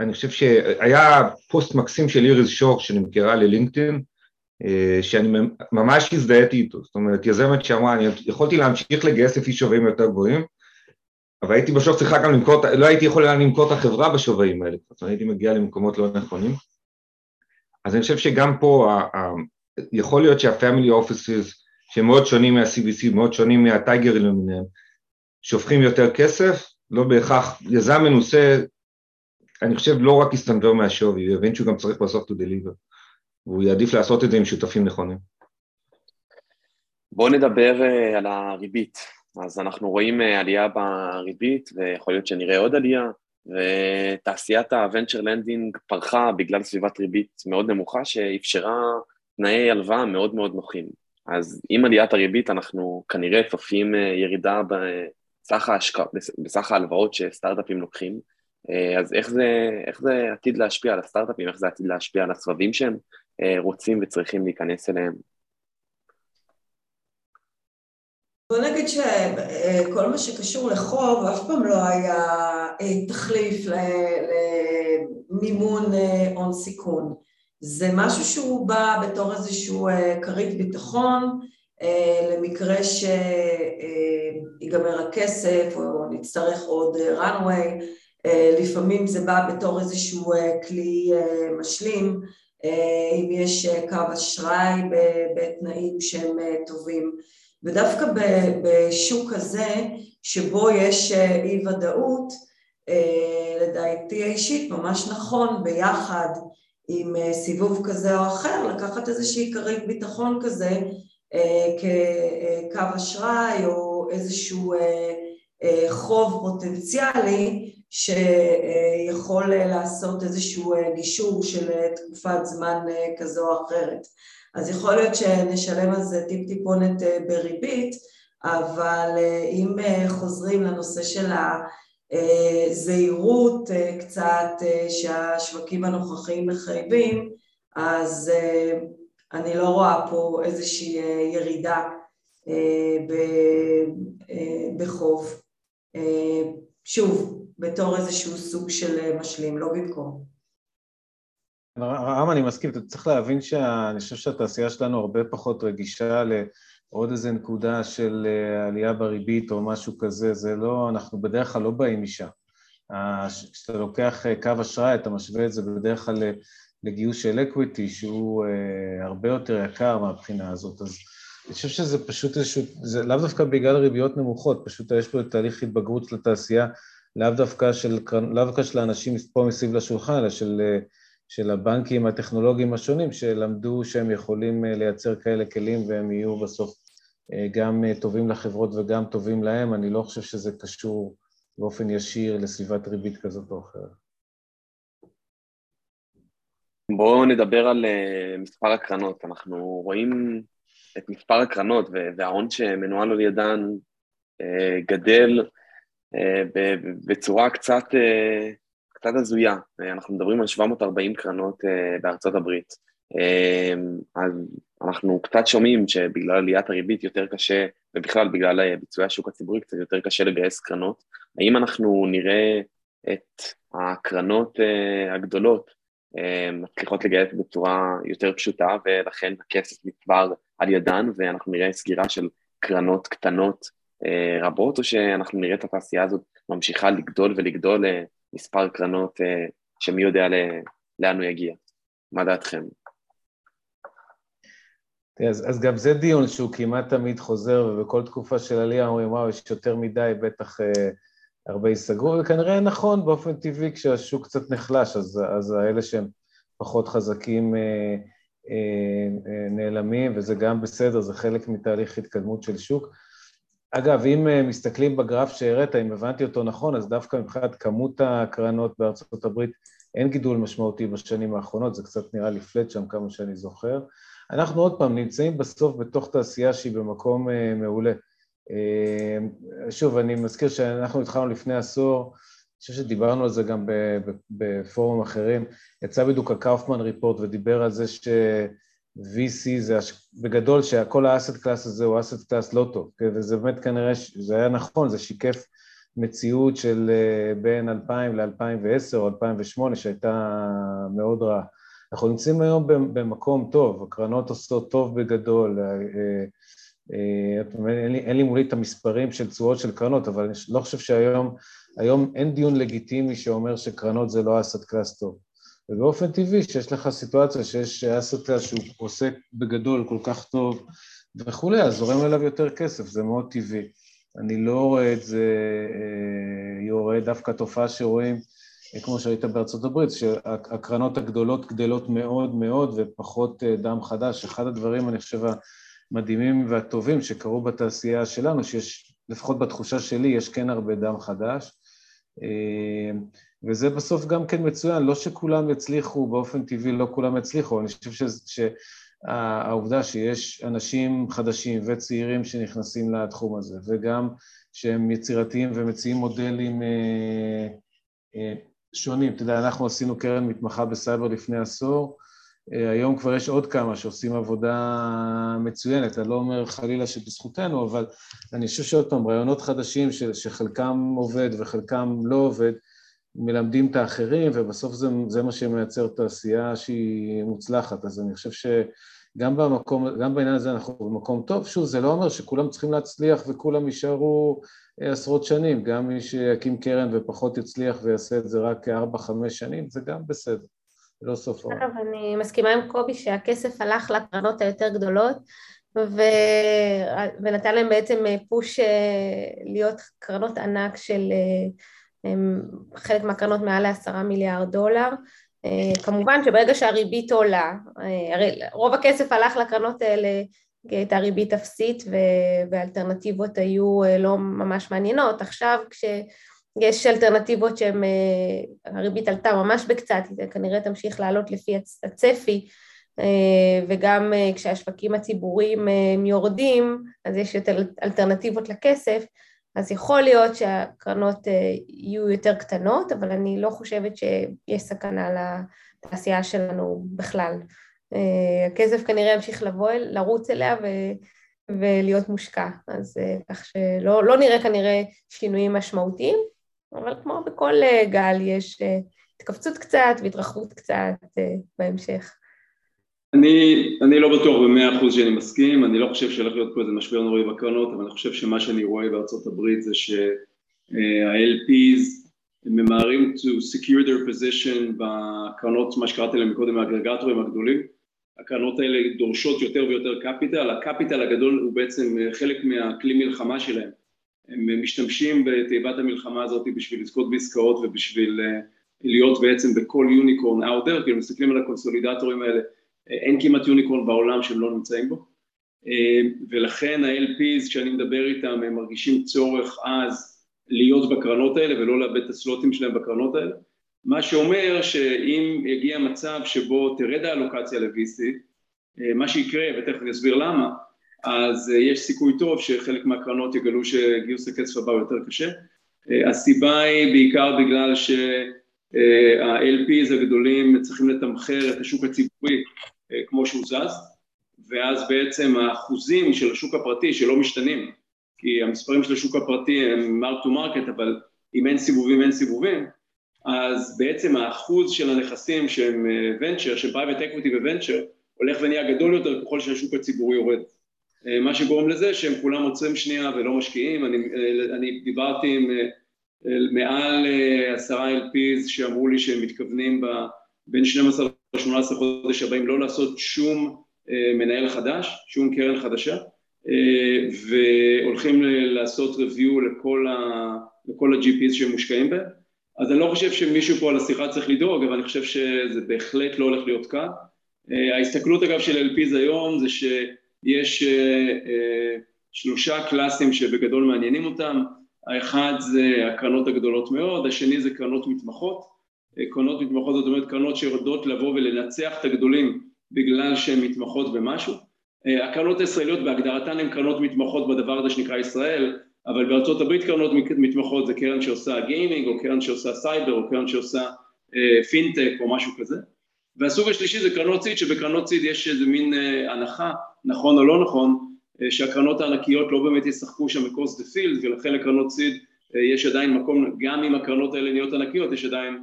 אני חושב שהיה פוסט מקסים של איריס שור שנמכרה ללינקדאין, אה, שאני ממש הזדהיתי איתו, זאת אומרת, יזמת שאמרה, אני יכולתי להמשיך לגייס לפי שווים יותר גבוהים, אבל הייתי בסוף צריכה גם למכור, לא הייתי יכול למכור את החברה בשווים האלה, זאת אומרת הייתי מגיע למקומות לא נכונים. אז אני חושב שגם פה, ה, ה, יכול להיות שה-family offices, שהם מאוד שונים מה-CBC, מאוד שונים מהטייגרים למיניהם, שופכים יותר כסף, לא בהכרח, יזם מנוסה, אני חושב לא רק יסתנוור מהשווי, הוא יבין שהוא גם צריך בסוף to deliver, והוא יעדיף לעשות את זה עם שותפים נכונים. בואו נדבר uh, על הריבית. אז אנחנו רואים אה, עלייה בריבית, ויכול להיות שנראה עוד עלייה, ותעשיית ה-venture lending פרחה בגלל סביבת ריבית מאוד נמוכה, שאפשרה תנאי הלוואה מאוד מאוד נוחים. אז עם עליית הריבית אנחנו כנראה צופים אה, ירידה בסך, ההשק... בסך ההלוואות שסטארט-אפים לוקחים, אה, אז איך זה, איך זה עתיד להשפיע על הסטארט-אפים, איך זה עתיד להשפיע על הסבבים שהם רוצים וצריכים להיכנס אליהם? בוא נגיד שכל מה שקשור לחוב אף פעם לא היה אה, תחליף למימון אה, הון סיכון. זה משהו שהוא בא בתור איזשהו אה, כרית ביטחון למקרה שיגמר הכסף או נצטרך עוד runway, לפעמים זה בא בתור איזשהו כלי משלים, אם יש קו אשראי בתנאים שהם טובים. ודווקא בשוק הזה, שבו יש אה, אי ודאות, אה, לדעתי האישית ממש נכון ביחד עם אה, סיבוב כזה או אחר, לקחת איזושהי כרית ביטחון כזה כקו אשראי או איזשהו חוב פוטנציאלי שיכול לעשות איזשהו גישור של תקופת זמן כזו או אחרת. אז יכול להיות שנשלם על זה טיפ-טיפונת אה, בריבית, אבל אה, אם אה, חוזרים לנושא של הזהירות קצת שהשווקים הנוכחיים מחייבים, אז אני לא רואה פה איזושהי ירידה בחוב, שוב, בתור איזשהו סוג של משלים, לא במקום. רם, אני מסכים, אתה צריך להבין שאני חושב שהתעשייה שלנו הרבה פחות רגישה לעוד איזה נקודה של עלייה בריבית או משהו כזה, זה לא, אנחנו בדרך כלל לא באים משם. כשאתה לוקח קו אשראי, אתה משווה את זה בדרך כלל לגיוס של אקוויטי, שהוא הרבה יותר יקר מהבחינה הזאת, אז אני חושב שזה פשוט איזשהו, זה לאו דווקא בגלל ריביות נמוכות, פשוט יש פה תהליך התבגרות של התעשייה, לאו דווקא של, לאו דווקא של האנשים פה מסביב לשולחן, אלא של, של הבנקים הטכנולוגיים השונים, שלמדו שהם יכולים לייצר כאלה כלים והם יהיו בסוף גם טובים לחברות וגם טובים להם, אני לא חושב שזה קשור באופן ישיר לסביבת ריבית כזאת או אחרת. בואו נדבר על מספר הקרנות, אנחנו רואים את מספר הקרנות וההון שמנוהל על ידן גדל בצורה קצת, קצת הזויה, אנחנו מדברים על 740 קרנות בארצות הברית, אז אנחנו קצת שומעים שבגלל עליית הריבית יותר קשה, ובכלל בגלל ביצועי השוק הציבורי קצת יותר קשה לגייס קרנות, האם אנחנו נראה את הקרנות הגדולות מצליחות לגייס בצורה יותר פשוטה ולכן הכסף נצבר על ידן ואנחנו נראה סגירה של קרנות קטנות רבות או שאנחנו נראה את התעשייה הזאת ממשיכה לגדול ולגדול למספר קרנות שמי יודע לאן הוא יגיע. מה דעתכם? אז, אז גם זה דיון שהוא כמעט תמיד חוזר ובכל תקופה של עלייה אומרים וואו יש יותר מדי בטח אה, הרבה ייסגרו וכנראה נכון באופן טבעי כשהשוק קצת נחלש אז, אז האלה שהם פחות חזקים אה, אה, אה, נעלמים וזה גם בסדר זה חלק מתהליך התקדמות של שוק אגב, אם מסתכלים בגרף שהראית, אם הבנתי אותו נכון, אז דווקא מבחינת כמות הקרנות בארצות הברית אין גידול משמעותי בשנים האחרונות, זה קצת נראה לי flat שם כמה שאני זוכר. אנחנו עוד פעם נמצאים בסוף בתוך תעשייה שהיא במקום אה, מעולה. אה, שוב, אני מזכיר שאנחנו התחלנו לפני עשור, אני חושב שדיברנו על זה גם בפורומים אחרים, יצא בדיוק ה Kauffman Report ודיבר על זה ש-VC זה בגדול שכל ה asset class הזה הוא asset class לא טוב, כן? וזה באמת כנראה, זה היה נכון, זה שיקף מציאות של אה, בין 2000 ל-2010 או 2008 שהייתה מאוד רעה. אנחנו נמצאים היום במקום טוב, הקרנות עושות טוב בגדול, אה, אה, אין לי, אין לי מולי את המספרים של תשואות של קרנות, אבל אני לא חושב שהיום, היום אין דיון לגיטימי שאומר שקרנות זה לא asset class טוב. ובאופן טבעי שיש לך סיטואציה שיש asset class שהוא עוסק בגדול כל כך טוב וכולי, אז זורם אליו יותר כסף, זה מאוד טבעי. אני לא רואה את זה, אני רואה דווקא תופעה שרואים כמו שראית בארצות הברית, שהקרנות הגדולות גדלות מאוד מאוד ופחות אה, דם חדש. אחד הדברים, אני חושב, המדהימים והטובים שקרו בתעשייה שלנו, שיש, לפחות בתחושה שלי, יש כן הרבה דם חדש. אה, וזה בסוף גם כן מצוין, לא שכולם יצליחו, באופן טבעי לא כולם יצליחו, אני חושב שהעובדה שיש אנשים חדשים וצעירים שנכנסים לתחום הזה, וגם שהם יצירתיים ומציעים מודלים אה, שונים. אתה יודע, אנחנו עשינו קרן מתמחה בסייבר לפני עשור, אה, היום כבר יש עוד כמה שעושים עבודה מצוינת, אני לא אומר חלילה שבזכותנו, אבל אני חושב שעוד פעם, רעיונות חדשים ש, שחלקם עובד וחלקם לא עובד, מלמדים את האחרים, ובסוף זה, זה מה שמייצר תעשייה שהיא מוצלחת, אז אני חושב שגם במקום, גם בעניין הזה אנחנו במקום טוב, שוב, זה לא אומר שכולם צריכים להצליח וכולם יישארו עשרות שנים, גם מי שיקים קרן ופחות יצליח ויעשה את זה רק כארבע-חמש שנים, זה גם בסדר, לא סוף העולם. אגב, אני מסכימה עם קובי שהכסף הלך לקרנות היותר גדולות, ו... ונתן להם בעצם פוש אה, להיות קרנות ענק של אה, חלק מהקרנות מעל לעשרה מיליארד דולר. אה, כמובן שברגע שהריבית עולה, הרי רוב הכסף הלך לקרנות האלה הייתה ריבית אפסית ואלטרנטיבות היו אה, לא ממש מעניינות. עכשיו כשיש אלטרנטיבות שהריבית אה, עלתה ממש בקצת, היא כנראה תמשיך לעלות לפי הצפי, אה, וגם כשהשווקים הציבוריים יורדים, אז יש יותר אלטרנטיבות לכסף, אז יכול להיות שהקרנות יהיו יותר קטנות, אבל אני לא חושבת שיש סכנה לתעשייה שלנו בכלל. הכסף כנראה ימשיך לבוא, לרוץ אליה ולהיות מושקע. אז כך שלא לא נראה כנראה שינויים משמעותיים, אבל כמו בכל גל יש התכווצות קצת והתרחבות קצת בהמשך. אני, אני לא בטוח במאה אחוז שאני מסכים, אני לא חושב שהולך להיות פה איזה משבר נוראי בקרנות, אבל אני חושב שמה שאני רואה בארצות הברית זה שה-LPs ממהרים to secure their position בקרנות, מה שקראתי להם קודם, האגרגטורים הגדולים. הקרנות האלה דורשות יותר ויותר capital, ה capital הגדול הוא בעצם חלק מהכלי מלחמה שלהם. הם משתמשים בתיבת המלחמה הזאת בשביל לזכות בעסקאות ובשביל להיות בעצם בכל יוניקורן there, כאילו מסתכלים על הקונסולידטורים האלה אין כמעט יוניקורן בעולם שהם לא נמצאים בו. ולכן ה-LPs כשאני מדבר איתם הם מרגישים צורך אז להיות בקרנות האלה ולא לאבד את הסלוטים שלהם בקרנות האלה. מה שאומר שאם יגיע מצב שבו תרד האלוקציה ל-VC מה שיקרה ותכף אני אסביר למה אז יש סיכוי טוב שחלק מהקרנות יגלו שגיוס הכסף הבא הוא יותר קשה. הסיבה היא בעיקר בגלל שה-LPs הגדולים צריכים לתמחר את השוק הציבורי כמו שהוא זז, ואז בעצם האחוזים של השוק הפרטי שלא משתנים, כי המספרים של השוק הפרטי הם mark to market, אבל אם אין סיבובים אין סיבובים, אז בעצם האחוז של הנכסים שהם venture, של private equity ו venture, הולך ונהיה גדול יותר ככל שהשוק הציבורי יורד. מה שגורם לזה שהם כולם עוצרים שנייה ולא משקיעים, אני, אני דיברתי עם מעל עשרה LPs שאמרו לי שהם מתכוונים בין 12 ל-18 חודש הבאים לא לעשות שום מנהל חדש, שום קרן חדשה, והולכים לעשות review לכל, ה, לכל ה-GPs שהם מושקעים בהם. אז אני לא חושב שמישהו פה על השיחה צריך לדאוג, אבל אני חושב שזה בהחלט לא הולך להיות קל. ההסתכלות אגב של LPs היום זה שיש שלושה קלאסים שבגדול מעניינים אותם, האחד זה הקרנות הגדולות מאוד, השני זה קרנות מתמחות, קרנות מתמחות זאת אומרת קרנות שיודעות לבוא ולנצח את הגדולים בגלל שהן מתמחות במשהו. הקרנות הישראליות בהגדרתן הן קרנות מתמחות בדבר הזה שנקרא ישראל, אבל בארצות הברית קרנות מתמחות זה קרן שעושה gaming או קרן שעושה סייבר או קרן שעושה פינטק או משהו כזה. והסוג השלישי זה קרנות seed שבקרנות seed יש איזה מין הנחה, נכון או לא נכון, שהקרנות הענקיות לא באמת ישחקו שם ב across the field ולכן לקרנות seed יש עדיין מקום, גם אם הקרנות האלה נהיות ענקיות יש עדיין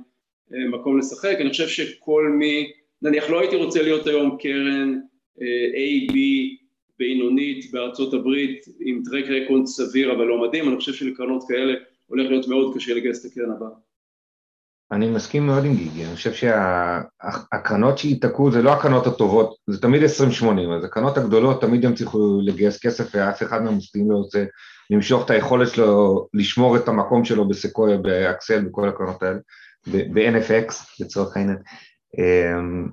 מקום לשחק, אני חושב שכל מי, נניח לא הייתי רוצה להיות היום קרן A, B בינונית בארצות הברית עם טרק רקורד סביר אבל לא מדהים, אני חושב שלקרנות כאלה הולך להיות מאוד קשה לגייס את הקרן הבאה. אני מסכים מאוד עם גיגי, אני חושב שהקרנות שייתקעו זה לא הקרנות הטובות, זה תמיד 20-80, אז הקרנות הגדולות תמיד הם צריכו לגייס כסף ואף אחד מהמוסדים לא רוצה למשוך את היכולת שלו לשמור את המקום שלו בסקויה, באקסל, בכל הקרנות האלה. ב-NFX לצורך העניין. אמ,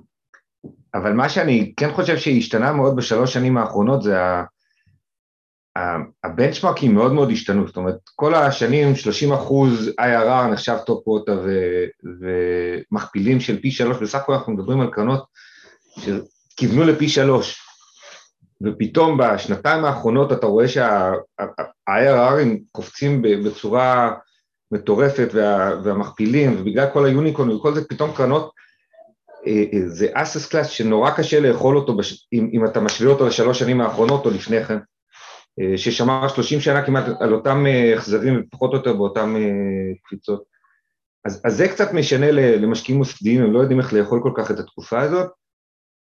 אבל מה שאני כן חושב שהשתנה מאוד בשלוש שנים האחרונות זה ה benchmarkים מאוד מאוד השתנו, זאת אומרת כל השנים 30 אחוז IRR נחשב top quarter ומכפילים של פי שלוש, בסך הכל אנחנו מדברים על קרנות שכיוונו לפי שלוש, ופתאום בשנתיים האחרונות אתה רואה שה-IRRים קופצים בצורה מטורפת וה, והמכפילים, ובגלל כל היוניקון וכל זה, פתאום קרנות, אה, אה, זה אסס קלאס שנורא קשה לאכול אותו בש, אם, אם אתה משווה אותו לשלוש שנים האחרונות או לפני כן, אה, ששמר שלושים שנה כמעט על אותם החזרים ופחות או יותר באותם קפיצות. אז, אז זה קצת משנה למשקיעים מוסדיים, הם לא יודעים איך לאכול כל כך את התקופה הזאת,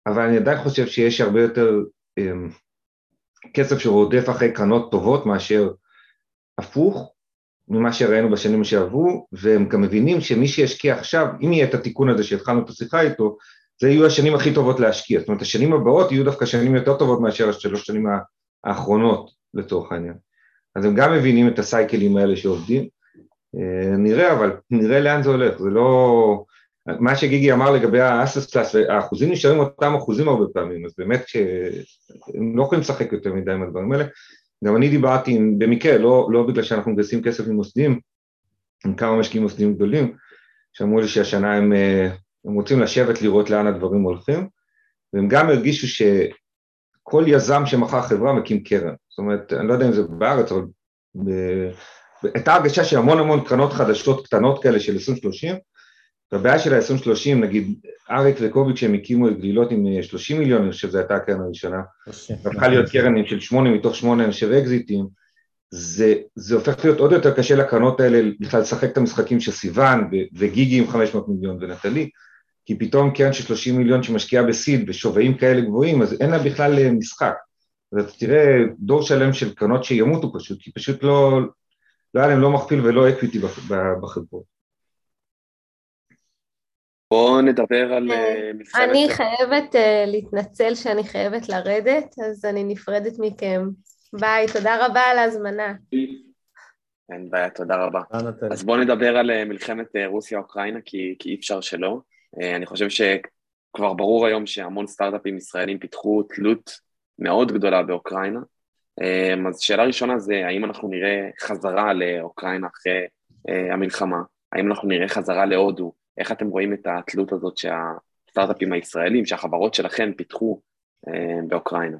אבל אני עדיין חושב שיש הרבה יותר כסף שרודף אחרי קרנות טובות מאשר הפוך, ממה שראינו בשנים שעברו, והם גם מבינים שמי שישקיע עכשיו, אם יהיה את התיקון הזה שהתחלנו את השיחה איתו, זה יהיו השנים הכי טובות להשקיע. זאת אומרת, השנים הבאות יהיו דווקא שנים יותר טובות מאשר השלוש שנים האחרונות, לצורך העניין. אז הם גם מבינים את הסייקלים האלה שעובדים. אה, נראה, אבל נראה לאן זה הולך. זה לא... מה שגיגי אמר לגבי האסס קלאס, האחוזים נשארים אותם אחוזים הרבה פעמים, אז באמת שהם לא יכולים לשחק יותר מדי עם הדברים האלה. גם אני דיברתי עם, במקרה, לא, לא בגלל שאנחנו מגייסים כסף ממוסדים, עם כמה משקיעים מוסדיים גדולים, שאמרו לי שהשנה הם, אה, הם רוצים לשבת לראות לאן הדברים הולכים, והם גם הרגישו שכל יזם שמכר חברה מקים קרן. זאת אומרת, אני לא יודע אם זה בארץ, אבל ב... הייתה הרגשה שהמון המון קרנות חדשות קטנות כאלה של 20-30, והבעיה של ה-2030, נגיד אריק וקוביץ' שהם הקימו את גלילות עם 30 מיליון, אני חושב שזו הייתה הקרן הראשונה, והפכה להיות קרן של 8 מתוך 8 אנשי אקזיטים, זה, זה הופך להיות עוד יותר קשה לקרנות האלה בכלל לשחק את המשחקים של סיוון וגיגי עם 500 מיליון ונטלי, כי פתאום קרן של 30 מיליון שמשקיעה ב seed בשווים כאלה גבוהים, אז אין לה בכלל משחק. אז אתה תראה דור שלם של קרנות שימותו פשוט, כי פשוט לא, לא היה להם לא מכפיל ולא equity בחברות. בואו נדבר על אה, מלחמת... אני חייבת uh, להתנצל שאני חייבת לרדת, אז אני נפרדת מכם. ביי, תודה רבה על ההזמנה. אין בעיה, תודה רבה. אז בואו נדבר על אה, מלחמת רוסיה-אוקראינה, כי, כי אי אפשר שלא. אני חושב שכבר ברור היום שהמון סטארט-אפים ישראלים פיתחו תלות מאוד גדולה באוקראינה. אז שאלה ראשונה זה, האם אנחנו נראה חזרה לאוקראינה אחרי המלחמה? האם אנחנו נראה חזרה להודו? איך אתם רואים את התלות הזאת שהסטארט-אפים הישראלים, שהחברות שלכם פיתחו באוקראינה?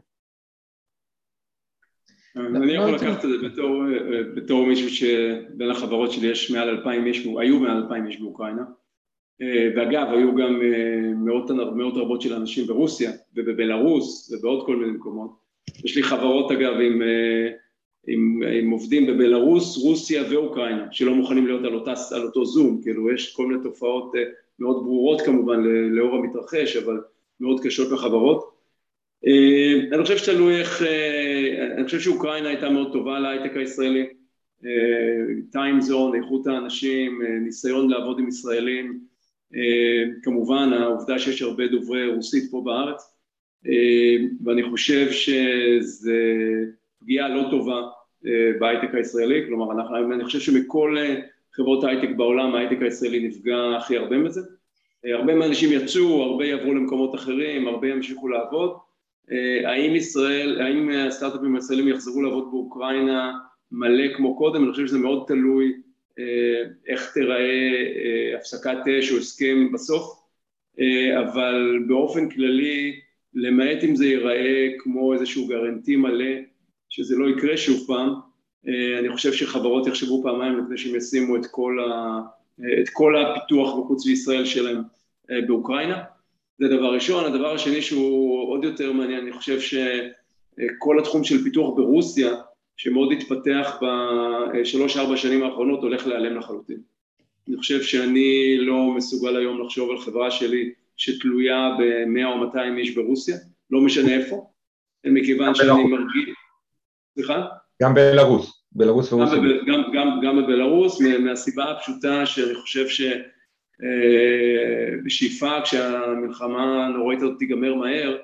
אני יכול לקחת את זה בתור, בתור מישהו שבין החברות שלי יש מעל אלפיים איש, היו מעל אלפיים איש באוקראינה ואגב היו גם מאות, מאות רבות של אנשים ברוסיה ובבלארוס ובעוד כל מיני מקומות יש לי חברות אגב עם, עם, עם עובדים בבלארוס, רוסיה ואוקראינה שלא מוכנים להיות על, אותה, על אותו זום, כאילו יש כל מיני תופעות מאוד ברורות כמובן לאור המתרחש אבל מאוד קשות לחברות. אני חושב שתלוי איך, אני חושב שאוקראינה הייתה מאוד טובה להייטק הישראלי, טיים זון, איכות האנשים, ניסיון לעבוד עם ישראלים, כמובן העובדה שיש הרבה דוברי רוסית פה בארץ, ואני חושב שזה פגיעה לא טובה בהייטק הישראלי, כלומר אנחנו, אני חושב שמכל חברות ההייטק בעולם ההייטק הישראלי נפגע הכי הרבה מזה, הרבה מהאנשים יצאו, הרבה יעברו למקומות אחרים, הרבה ימשיכו לעבוד. האם ישראל, האם הסטארט-אפים הישראלים יחזרו לעבוד באוקראינה מלא כמו קודם, אני חושב שזה מאוד תלוי איך תיראה הפסקת אש או הסכם בסוף, אבל באופן כללי, למעט אם זה ייראה כמו איזשהו גרנטי מלא שזה לא יקרה שוב פעם, אני חושב שחברות יחשבו פעמיים לפני שהם ישימו את כל, ה, את כל הפיתוח מחוץ לישראל שלהם באוקראינה. זה דבר ראשון, הדבר השני שהוא עוד יותר מעניין, אני חושב שכל התחום של פיתוח ברוסיה, שמאוד התפתח בשלוש-ארבע שנים האחרונות, הולך להיעלם לחלוטין. אני חושב שאני לא מסוגל היום לחשוב על חברה שלי שתלויה במאה או מאתיים איש ברוסיה, לא משנה איפה, מכיוון שאני מרגיש... סליחה? גם בלרוס, בלרוס ורוסיה. גם, גם, גם בבלרוס, מהסיבה הפשוטה שאני חושב ש... בשאיפה כשהמלחמה הנוראית הזאת תיגמר מהר,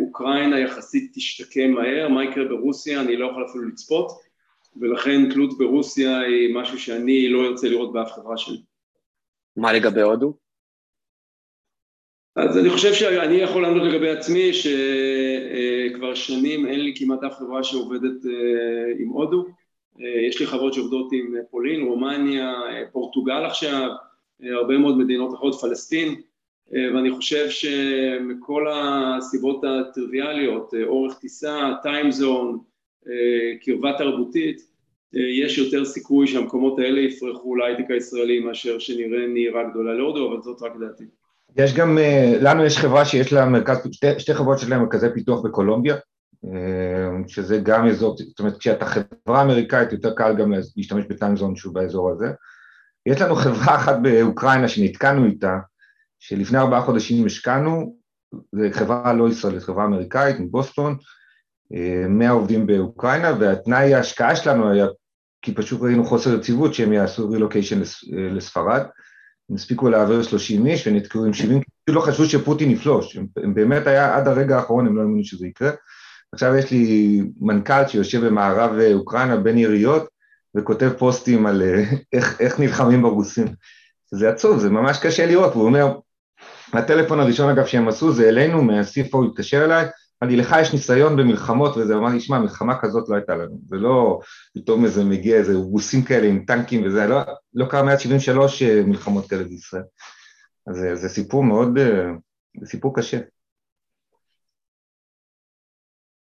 אוקראינה יחסית תשתקם מהר, מה יקרה ברוסיה אני לא יכול אפילו לצפות ולכן תלות ברוסיה היא משהו שאני לא ארצה לראות באף חברה שלי. מה לגבי הודו? אז אני חושב שאני יכול לענות לגבי עצמי שכבר שנים אין לי כמעט אף חברה שעובדת עם הודו, יש לי חברות שעובדות עם פולין, רומניה, פורטוגל עכשיו הרבה מאוד מדינות אחרות, פלסטין, ואני חושב שמכל הסיבות הטריוויאליות, אורך טיסה, טיים זון, קרבה תרבותית, יש יותר סיכוי שהמקומות האלה יפרחו להייטק הישראלי מאשר שנראה נהירה גדולה להודו, אבל זאת רק דעתי. יש גם, לנו יש חברה שיש לה מרכז, שתי, שתי חברות שיש להן מרכזי פיתוח בקולומביה, שזה גם אזור, זאת אומרת כשאתה חברה אמריקאית יותר קל גם להשתמש בטיים זון שהוא באזור הזה, יש לנו חברה אחת באוקראינה שנתקענו איתה, שלפני ארבעה חודשים השקענו, זו חברה לא ישראלית, חברה אמריקאית מבוסטון, מאה עובדים באוקראינה, והתנאי ההשקעה שלנו היה, כי פשוט ראינו חוסר יציבות שהם יעשו רילוקיישן לספרד, הם הספיקו להעביר 30 איש ונתקעו עם 70, כי לא חשבו שפוטין יפלוש, הם, הם באמת היה עד הרגע האחרון, הם לא האמינו שזה יקרה. עכשיו יש לי מנכ"ל שיושב במערב אוקראינה בין יריות, וכותב פוסטים על איך, איך נלחמים ברוסים. זה עצוב, זה ממש קשה לראות, והוא אומר, הטלפון הראשון אגב שהם עשו זה אלינו, מה-CFO התקשר אליי, לי, לך יש ניסיון במלחמות וזה, אמר לי, שמע, מלחמה כזאת לא הייתה לנו, זה לא פתאום איזה מגיע איזה רוסים כאלה עם טנקים וזה, לא, לא קרה מאז 73 מלחמות כאלה בישראל. אז זה, זה סיפור מאוד, זה סיפור קשה.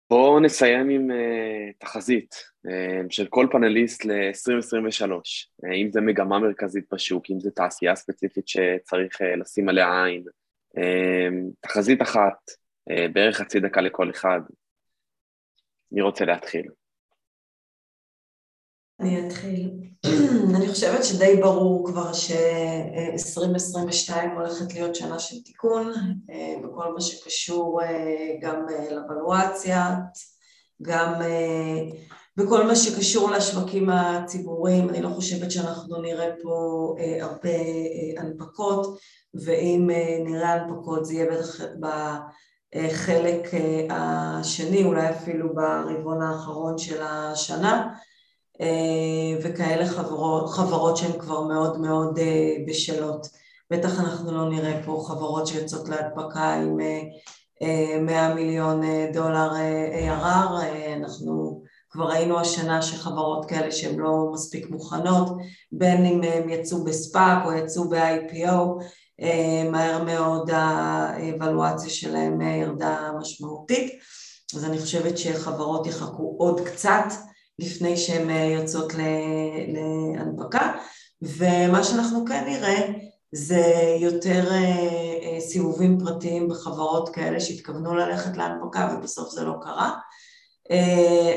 בואו נסיים עם uh, תחזית uh, של כל פאנליסט ל-2023, uh, אם זה מגמה מרכזית בשוק, אם זה תעשייה ספציפית שצריך uh, לשים עליה עין. Uh, תחזית אחת, בערך חצי דקה לכל אחד. מי רוצה להתחיל? אני אתחיל. אני חושבת שדי ברור כבר ש-2022 הולכת להיות שנה של תיקון אה, בכל מה שקשור אה, גם אה, לוולואציה, גם בכל מה שקשור לשווקים הציבוריים. אני לא חושבת שאנחנו נראה פה הרבה הנפקות, ואם נראה הנפקות זה יהיה בטח בחלק השני, אולי אפילו ברבעון האחרון של השנה. אה, וכאלה חברות, חברות שהן כבר מאוד מאוד אה, בשלות. בטח אנחנו לא נראה פה חברות שיוצאות להדבקה עם 100 אה, מיליון דולר ARR, אנחנו כבר ראינו השנה שחברות כאלה שהן לא מספיק מוכנות, בין אם הן יצאו בספאק או יצאו ב-IPO, מהר מאוד האבלואציה שלהן ירדה משמעותית, אז אני חושבת שחברות יחכו עוד קצת לפני שהן אה, יוצאות להנפקה, ומה שאנחנו כן נראה זה יותר אה, אה, סיבובים פרטיים בחברות כאלה שהתכוונו ללכת להנפקה ובסוף זה לא קרה.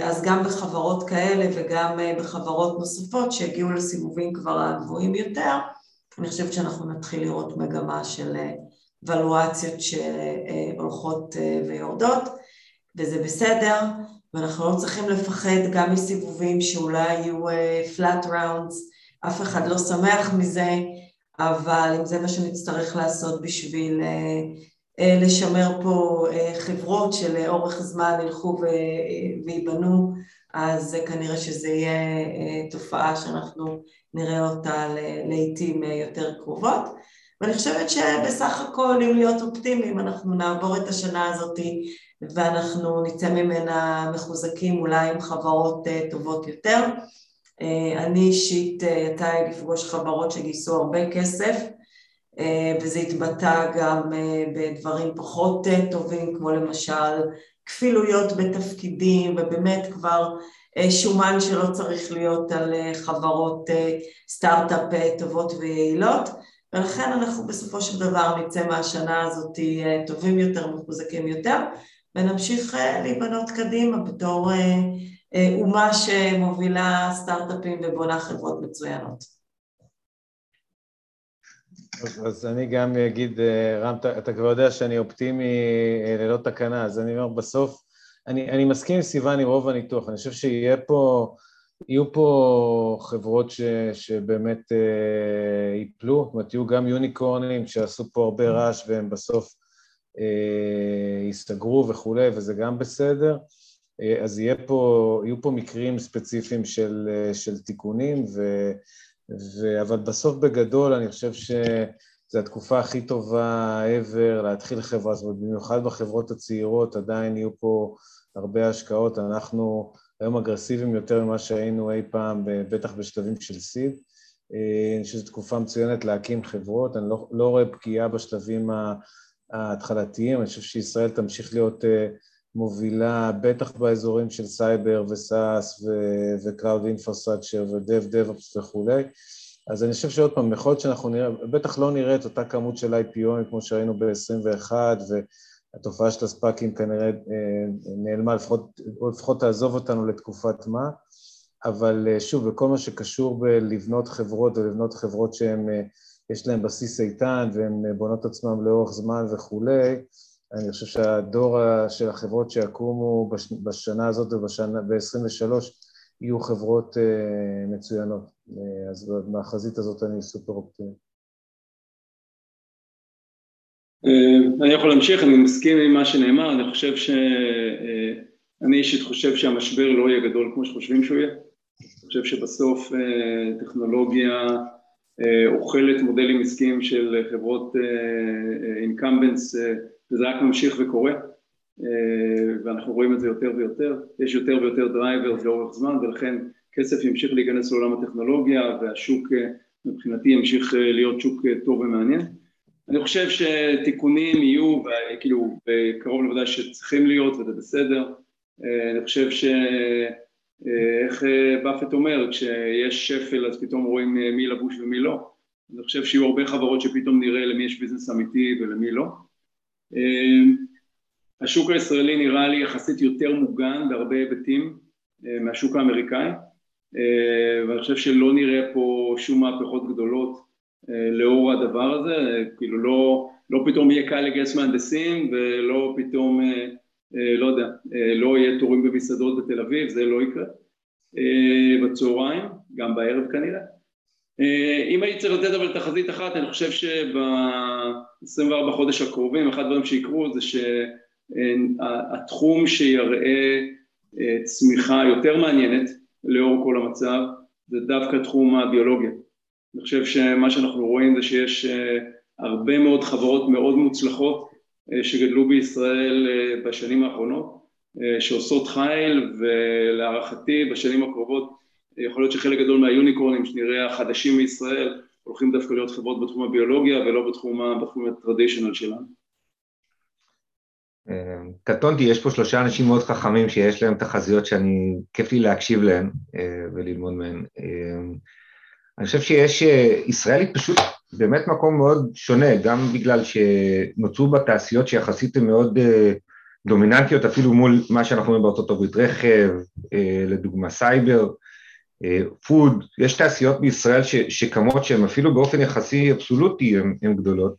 אז גם בחברות כאלה וגם בחברות נוספות שהגיעו לסיבובים כבר הגבוהים יותר, אני חושבת שאנחנו נתחיל לראות מגמה של ולואציות שהולכות ויורדות, וזה בסדר. ואנחנו לא צריכים לפחד גם מסיבובים שאולי יהיו uh, flat rounds, אף אחד לא שמח מזה, אבל אם זה מה שנצטרך לעשות בשביל לשמר פה חברות שלאורך זמן ילכו וייבנו, אז כנראה שזה יהיה תופעה שאנחנו נראה אותה לעיתים uh, יותר קרובות. ואני חושבת שבסך הכל, אם להיות אופטימיים, אנחנו נעבור את השנה הזאת ואנחנו נצא ממנה מחוזקים אולי עם חברות אה, טובות יותר. אה, אני אישית אה, יצא לי לפגוש חברות שגייסו הרבה כסף וזה התבטא גם בדברים פחות טובים כמו למשל כפילויות בתפקידים ובאמת כבר שומן שלא צריך להיות על חברות סטארט-אפ טובות ויעילות ולכן אנחנו בסופו של דבר נצא מהשנה הזאת טובים יותר, מחוזקים יותר ונמשיך אה, להיבנות קדימה בתור אה, אה, אומה שמובילה סטארט-אפים ובונה חברות מצוינות. אז אני גם אגיד, רם, אתה כבר יודע שאני אופטימי ללא תקנה, אז אני אומר, בסוף, אני, אני מסכים עם סיוון עם רוב הניתוח, אני חושב שיהיה פה, יהיו פה חברות ש, שבאמת אה, ייפלו, זאת אומרת, יהיו גם יוניקורנים שעשו פה הרבה רעש והם בסוף אה, ייסגרו וכולי, וזה גם בסדר. אה, אז יהיה פה, יהיו פה מקרים ספציפיים של, אה, של תיקונים, ו, ו, אבל בסוף בגדול אני חושב שזו התקופה הכי טובה ever להתחיל חברה, זאת אומרת, במיוחד בחברות הצעירות עדיין יהיו פה הרבה השקעות, אנחנו היום אגרסיביים יותר ממה שהיינו אי פעם, בטח בשלבים של סיד. אני חושב שזו תקופה מצוינת להקים חברות, אני לא, לא רואה פגיעה בשלבים. ההתחלתיים, אני חושב שישראל תמשיך להיות אה, מובילה, בטח באזורים של סייבר וסאס ו-Cloud Infrastructure ו-Dev DevOps וכולי. אז אני חושב שעוד פעם, יכול להיות שאנחנו נראה, בטח לא נראה את אותה כמות של IPO כמו שראינו ב-21, והתופעה של הספאקים כנראה אה, נעלמה, לפחות, או לפחות תעזוב אותנו לתקופת מה, אבל אה, שוב, בכל מה שקשור בלבנות חברות ולבנות חברות שהן יש להם בסיס איתן והן בונות עצמם לאורך זמן וכולי, אני חושב שהדור של החברות שיקומו בשנה הזאת וב-23 יהיו חברות uh, מצוינות. Uh, אז מהחזית הזאת אני סופר אופטימי. Uh, אני יכול להמשיך, אני מסכים עם מה שנאמר, אני חושב ש... אני אישית חושב שהמשבר לא יהיה גדול כמו שחושבים שהוא יהיה. אני חושב שבסוף טכנולוגיה אה, אוכלת מודלים עסקיים של חברות incumbents אה, אה, וזה רק ממשיך וקורה ואנחנו רואים את זה יותר ויותר, יש יותר ויותר drivers לאורך זמן ולכן כסף ימשיך להיכנס לעולם הטכנולוגיה והשוק מבחינתי ימשיך להיות שוק טוב ומעניין. אני חושב שתיקונים יהיו, כאילו, קרוב לוודאי שצריכים להיות וזה בסדר, אני חושב ש... איך באפט אומר, כשיש שפל אז פתאום רואים מי לבוש ומי לא. אני חושב שיהיו הרבה חברות שפתאום נראה למי יש ביזנס אמיתי ולמי לא. השוק הישראלי נראה לי יחסית יותר מוגן בהרבה היבטים מהשוק האמריקאי. ואני חושב שלא נראה פה שום מהפכות גדולות לאור הדבר הזה, כאילו לא, לא פתאום יהיה קל לגייס מהנדסים ולא פתאום, לא יודע, לא יהיה תורים במסעדות בתל אביב, זה לא יקרה. בצהריים, גם בערב כנראה. אם הייתי צריך לתת אבל תחזית אחת, אני חושב שב-24 חודש הקרובים, אחד הדברים שיקרו זה שהתחום שיראה צמיחה יותר מעניינת לאור כל המצב זה דווקא תחום הביולוגיה. אני חושב שמה שאנחנו רואים זה שיש הרבה מאוד חברות מאוד מוצלחות שגדלו בישראל בשנים האחרונות שעושות חייל ולהערכתי בשנים הקרובות יכול להיות שחלק גדול מהיוניקורנים שנראה החדשים מישראל הולכים דווקא להיות חברות בתחום הביולוגיה ולא בתחום, בתחום הטרדישיונל שלנו. קטונתי, יש פה שלושה אנשים מאוד חכמים שיש להם תחזיות שאני, כיף לי להקשיב להם וללמוד מהם. אני חושב שיש, ישראל היא פשוט באמת מקום מאוד שונה, גם בגלל שנוצרו בה תעשיות שיחסית הן מאוד דומיננטיות אפילו מול מה שאנחנו רואים בארצות הברית, רכב, לדוגמה סייבר, food, יש תעשיות בישראל שקמות שהן אפילו באופן יחסי אבסולוטי הן גדולות,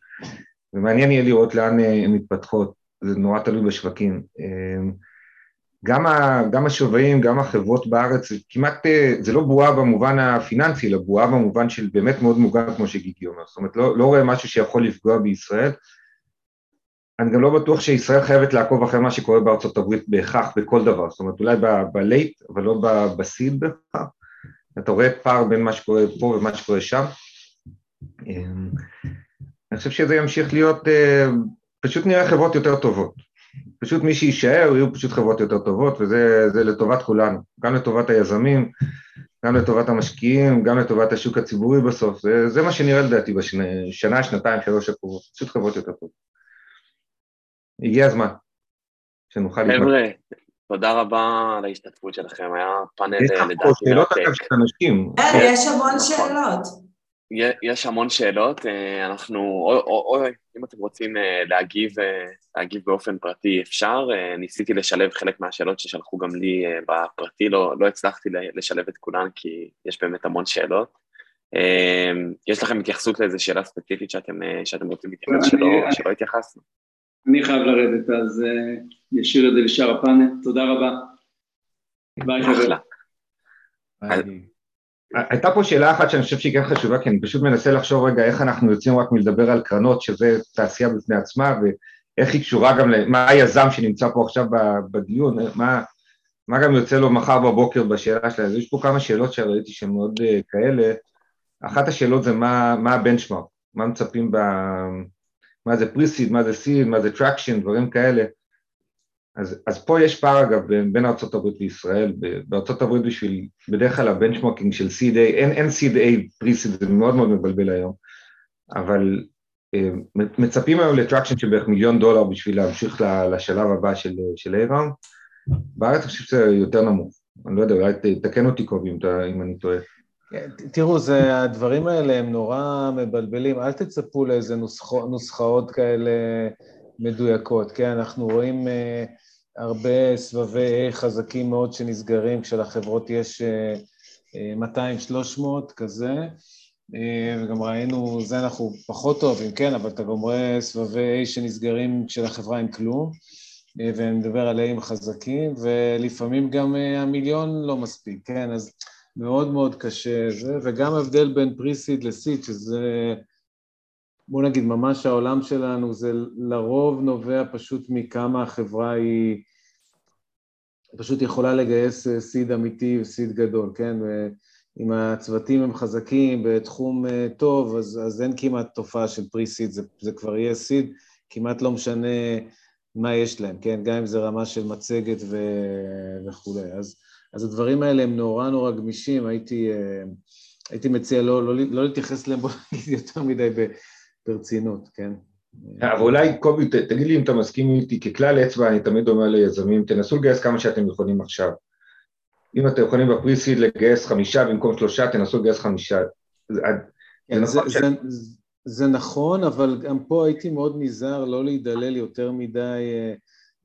ומעניין יהיה לראות לאן הן מתפתחות, זה נורא תלוי בשווקים. גם, ה, גם השווים, גם החברות בארץ, זה כמעט, זה לא בועה במובן הפיננסי, אלא בועה במובן של באמת מאוד מוגן, כמו שגיגי אומר. זאת אומרת, לא, לא רואה משהו שיכול לפגוע בישראל. אני גם לא בטוח שישראל חייבת לעקוב אחרי מה שקורה בארצות הברית בהכרח בכל דבר, זאת אומרת, אולי בלייט, אבל לא בסיד בהכרח. אתה רואה פער בין מה שקורה פה ומה שקורה שם. אני חושב שזה ימשיך להיות, פשוט נראה חברות יותר טובות. פשוט מי שיישאר יהיו פשוט חברות יותר טובות, וזה לטובת כולנו, גם לטובת היזמים, גם לטובת המשקיעים, גם לטובת השוק הציבורי בסוף, זה, זה מה שנראה לדעתי בשנה, שנתיים, שלוש הקרובות, פשוט חברות יותר טובות. הגיע הזמן שנוכל לבנות. חבר'ה, תודה רבה על ההשתתפות שלכם, היה פאנל לדעתי. יש פה שאלות אגב של אנשים. יש המון שאלות. יש המון שאלות, אנחנו, או, או, או אם אתם רוצים להגיב, להגיב באופן פרטי אפשר, ניסיתי לשלב חלק מהשאלות ששלחו גם לי בפרטי, לא, לא הצלחתי לשלב את כולן כי יש באמת המון שאלות. יש לכם התייחסות לאיזו שאלה ספציפית שאתם, שאתם רוצים להתייחס שלא, שלא התייחסנו? אני חייב לרדת, אז נשאיר את זה לשאר הפאנל, תודה רבה. ביי חבר'ה. הייתה פה שאלה אחת שאני חושב שהיא כן חשובה, כי אני פשוט מנסה לחשוב רגע איך אנחנו יוצאים רק מלדבר על קרנות, שזה תעשייה בפני עצמה, ואיך היא קשורה גם למה היזם שנמצא פה עכשיו בדיון, מה, מה גם יוצא לו מחר בבוקר בשאלה שלה. אז יש פה כמה שאלות שראיתי שהן מאוד כאלה. אחת השאלות זה מה, מה ה benchmark, מה מצפים ב... מה זה pre-seed, מה זה seed, מה זה traction, דברים כאלה. אז, אז פה יש פער אגב בין, בין ארה"ב וישראל, בארה"ב בשביל, בדרך כלל ה benchmarking של seed A, אין, אין seed A pre-seed, זה מאוד מאוד מבלבל היום, אבל אה, מצפים היום ל traction של בערך מיליון דולר בשביל להמשיך לשלב הבא של, של A-Round, בארץ אני חושב שזה יותר נמוך, אני לא יודע, אולי תתקן אותי קובי אם, אם אני טועה. תראו, זה, הדברים האלה הם נורא מבלבלים, אל תצפו לאיזה נוסחאות, נוסחאות כאלה מדויקות, כן? אנחנו רואים uh, הרבה סבבי A חזקים מאוד שנסגרים, כשלחברות יש uh, 200-300 כזה, uh, וגם ראינו, זה אנחנו פחות אוהבים, כן, אבל אתה גם רואה סבבי A שנסגרים כשלחברה אין כלום, ואני מדבר על Aים חזקים, ולפעמים גם המיליון לא מספיק, כן, אז מאוד מאוד קשה זה, וגם הבדל בין פריסיד לסיד, שזה, בוא נגיד, ממש העולם שלנו, זה לרוב נובע פשוט מכמה החברה היא פשוט יכולה לגייס סיד אמיתי וסיד גדול, כן? אם הצוותים הם חזקים בתחום טוב, אז, אז אין כמעט תופעה של פריסיד, זה, זה כבר יהיה סיד, כמעט לא משנה מה יש להם, כן? גם אם זה רמה של מצגת ו... וכולי. אז אז הדברים האלה הם נורא נורא גמישים, הייתי, הייתי מציע לא, לא, לא להתייחס אליהם, בוא נגיד, יותר מדי ברצינות, כן? אבל אולי, קובי, תגיד לי אם אתה מסכים איתי, ככלל אצבע אני תמיד אומר ליזמים, תנסו לגייס כמה שאתם יכולים עכשיו. אם אתם יכולים בפריסיד לגייס חמישה במקום שלושה, תנסו לגייס חמישה. כן, זה, נכון, זה, זה, זה נכון, אבל גם פה הייתי מאוד נזהר לא להידלל יותר מדי אה,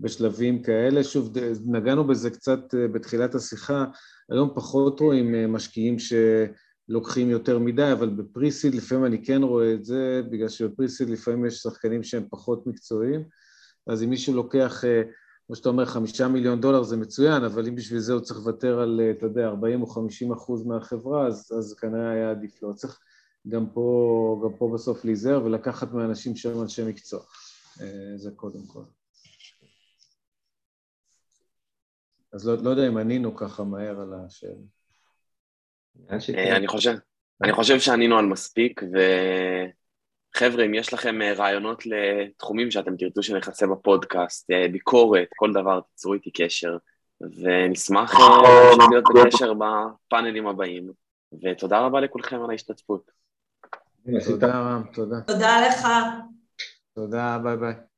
בשלבים כאלה. שוב, נגענו בזה קצת אה, בתחילת השיחה, היום פחות רואים אה, משקיעים שלוקחים יותר מדי, אבל בפריסיד לפעמים אני כן רואה את זה, בגלל שבפריסיד לפעמים יש שחקנים שהם פחות מקצועיים, אז אם מישהו לוקח, כמו שאתה אומר, חמישה מיליון דולר זה מצוין, אבל אם בשביל זה הוא צריך לוותר על, אתה יודע, 40 או 50 אחוז מהחברה, אז, אז כנראה היה עדיף לו. צריך גם פה, גם פה בסוף להיזהר ולקחת מהאנשים שהם אנשי מקצוע, אה, זה קודם כל. אז לא, לא יודע אם ענינו ככה מהר על השאלה. אה, אני חושב, אני חושב שענינו על מספיק, וחבר'ה, אם יש לכם אה, רעיונות לתחומים שאתם תרצו שנכסה בפודקאסט, ביקורת, כל דבר, תצרו איתי קשר, ונשמח להיות בקשר בפאנלים הבאים, ותודה רבה לכולכם על ההשתתפות. תודה רם, תודה. תודה לך. תודה, ביי ביי.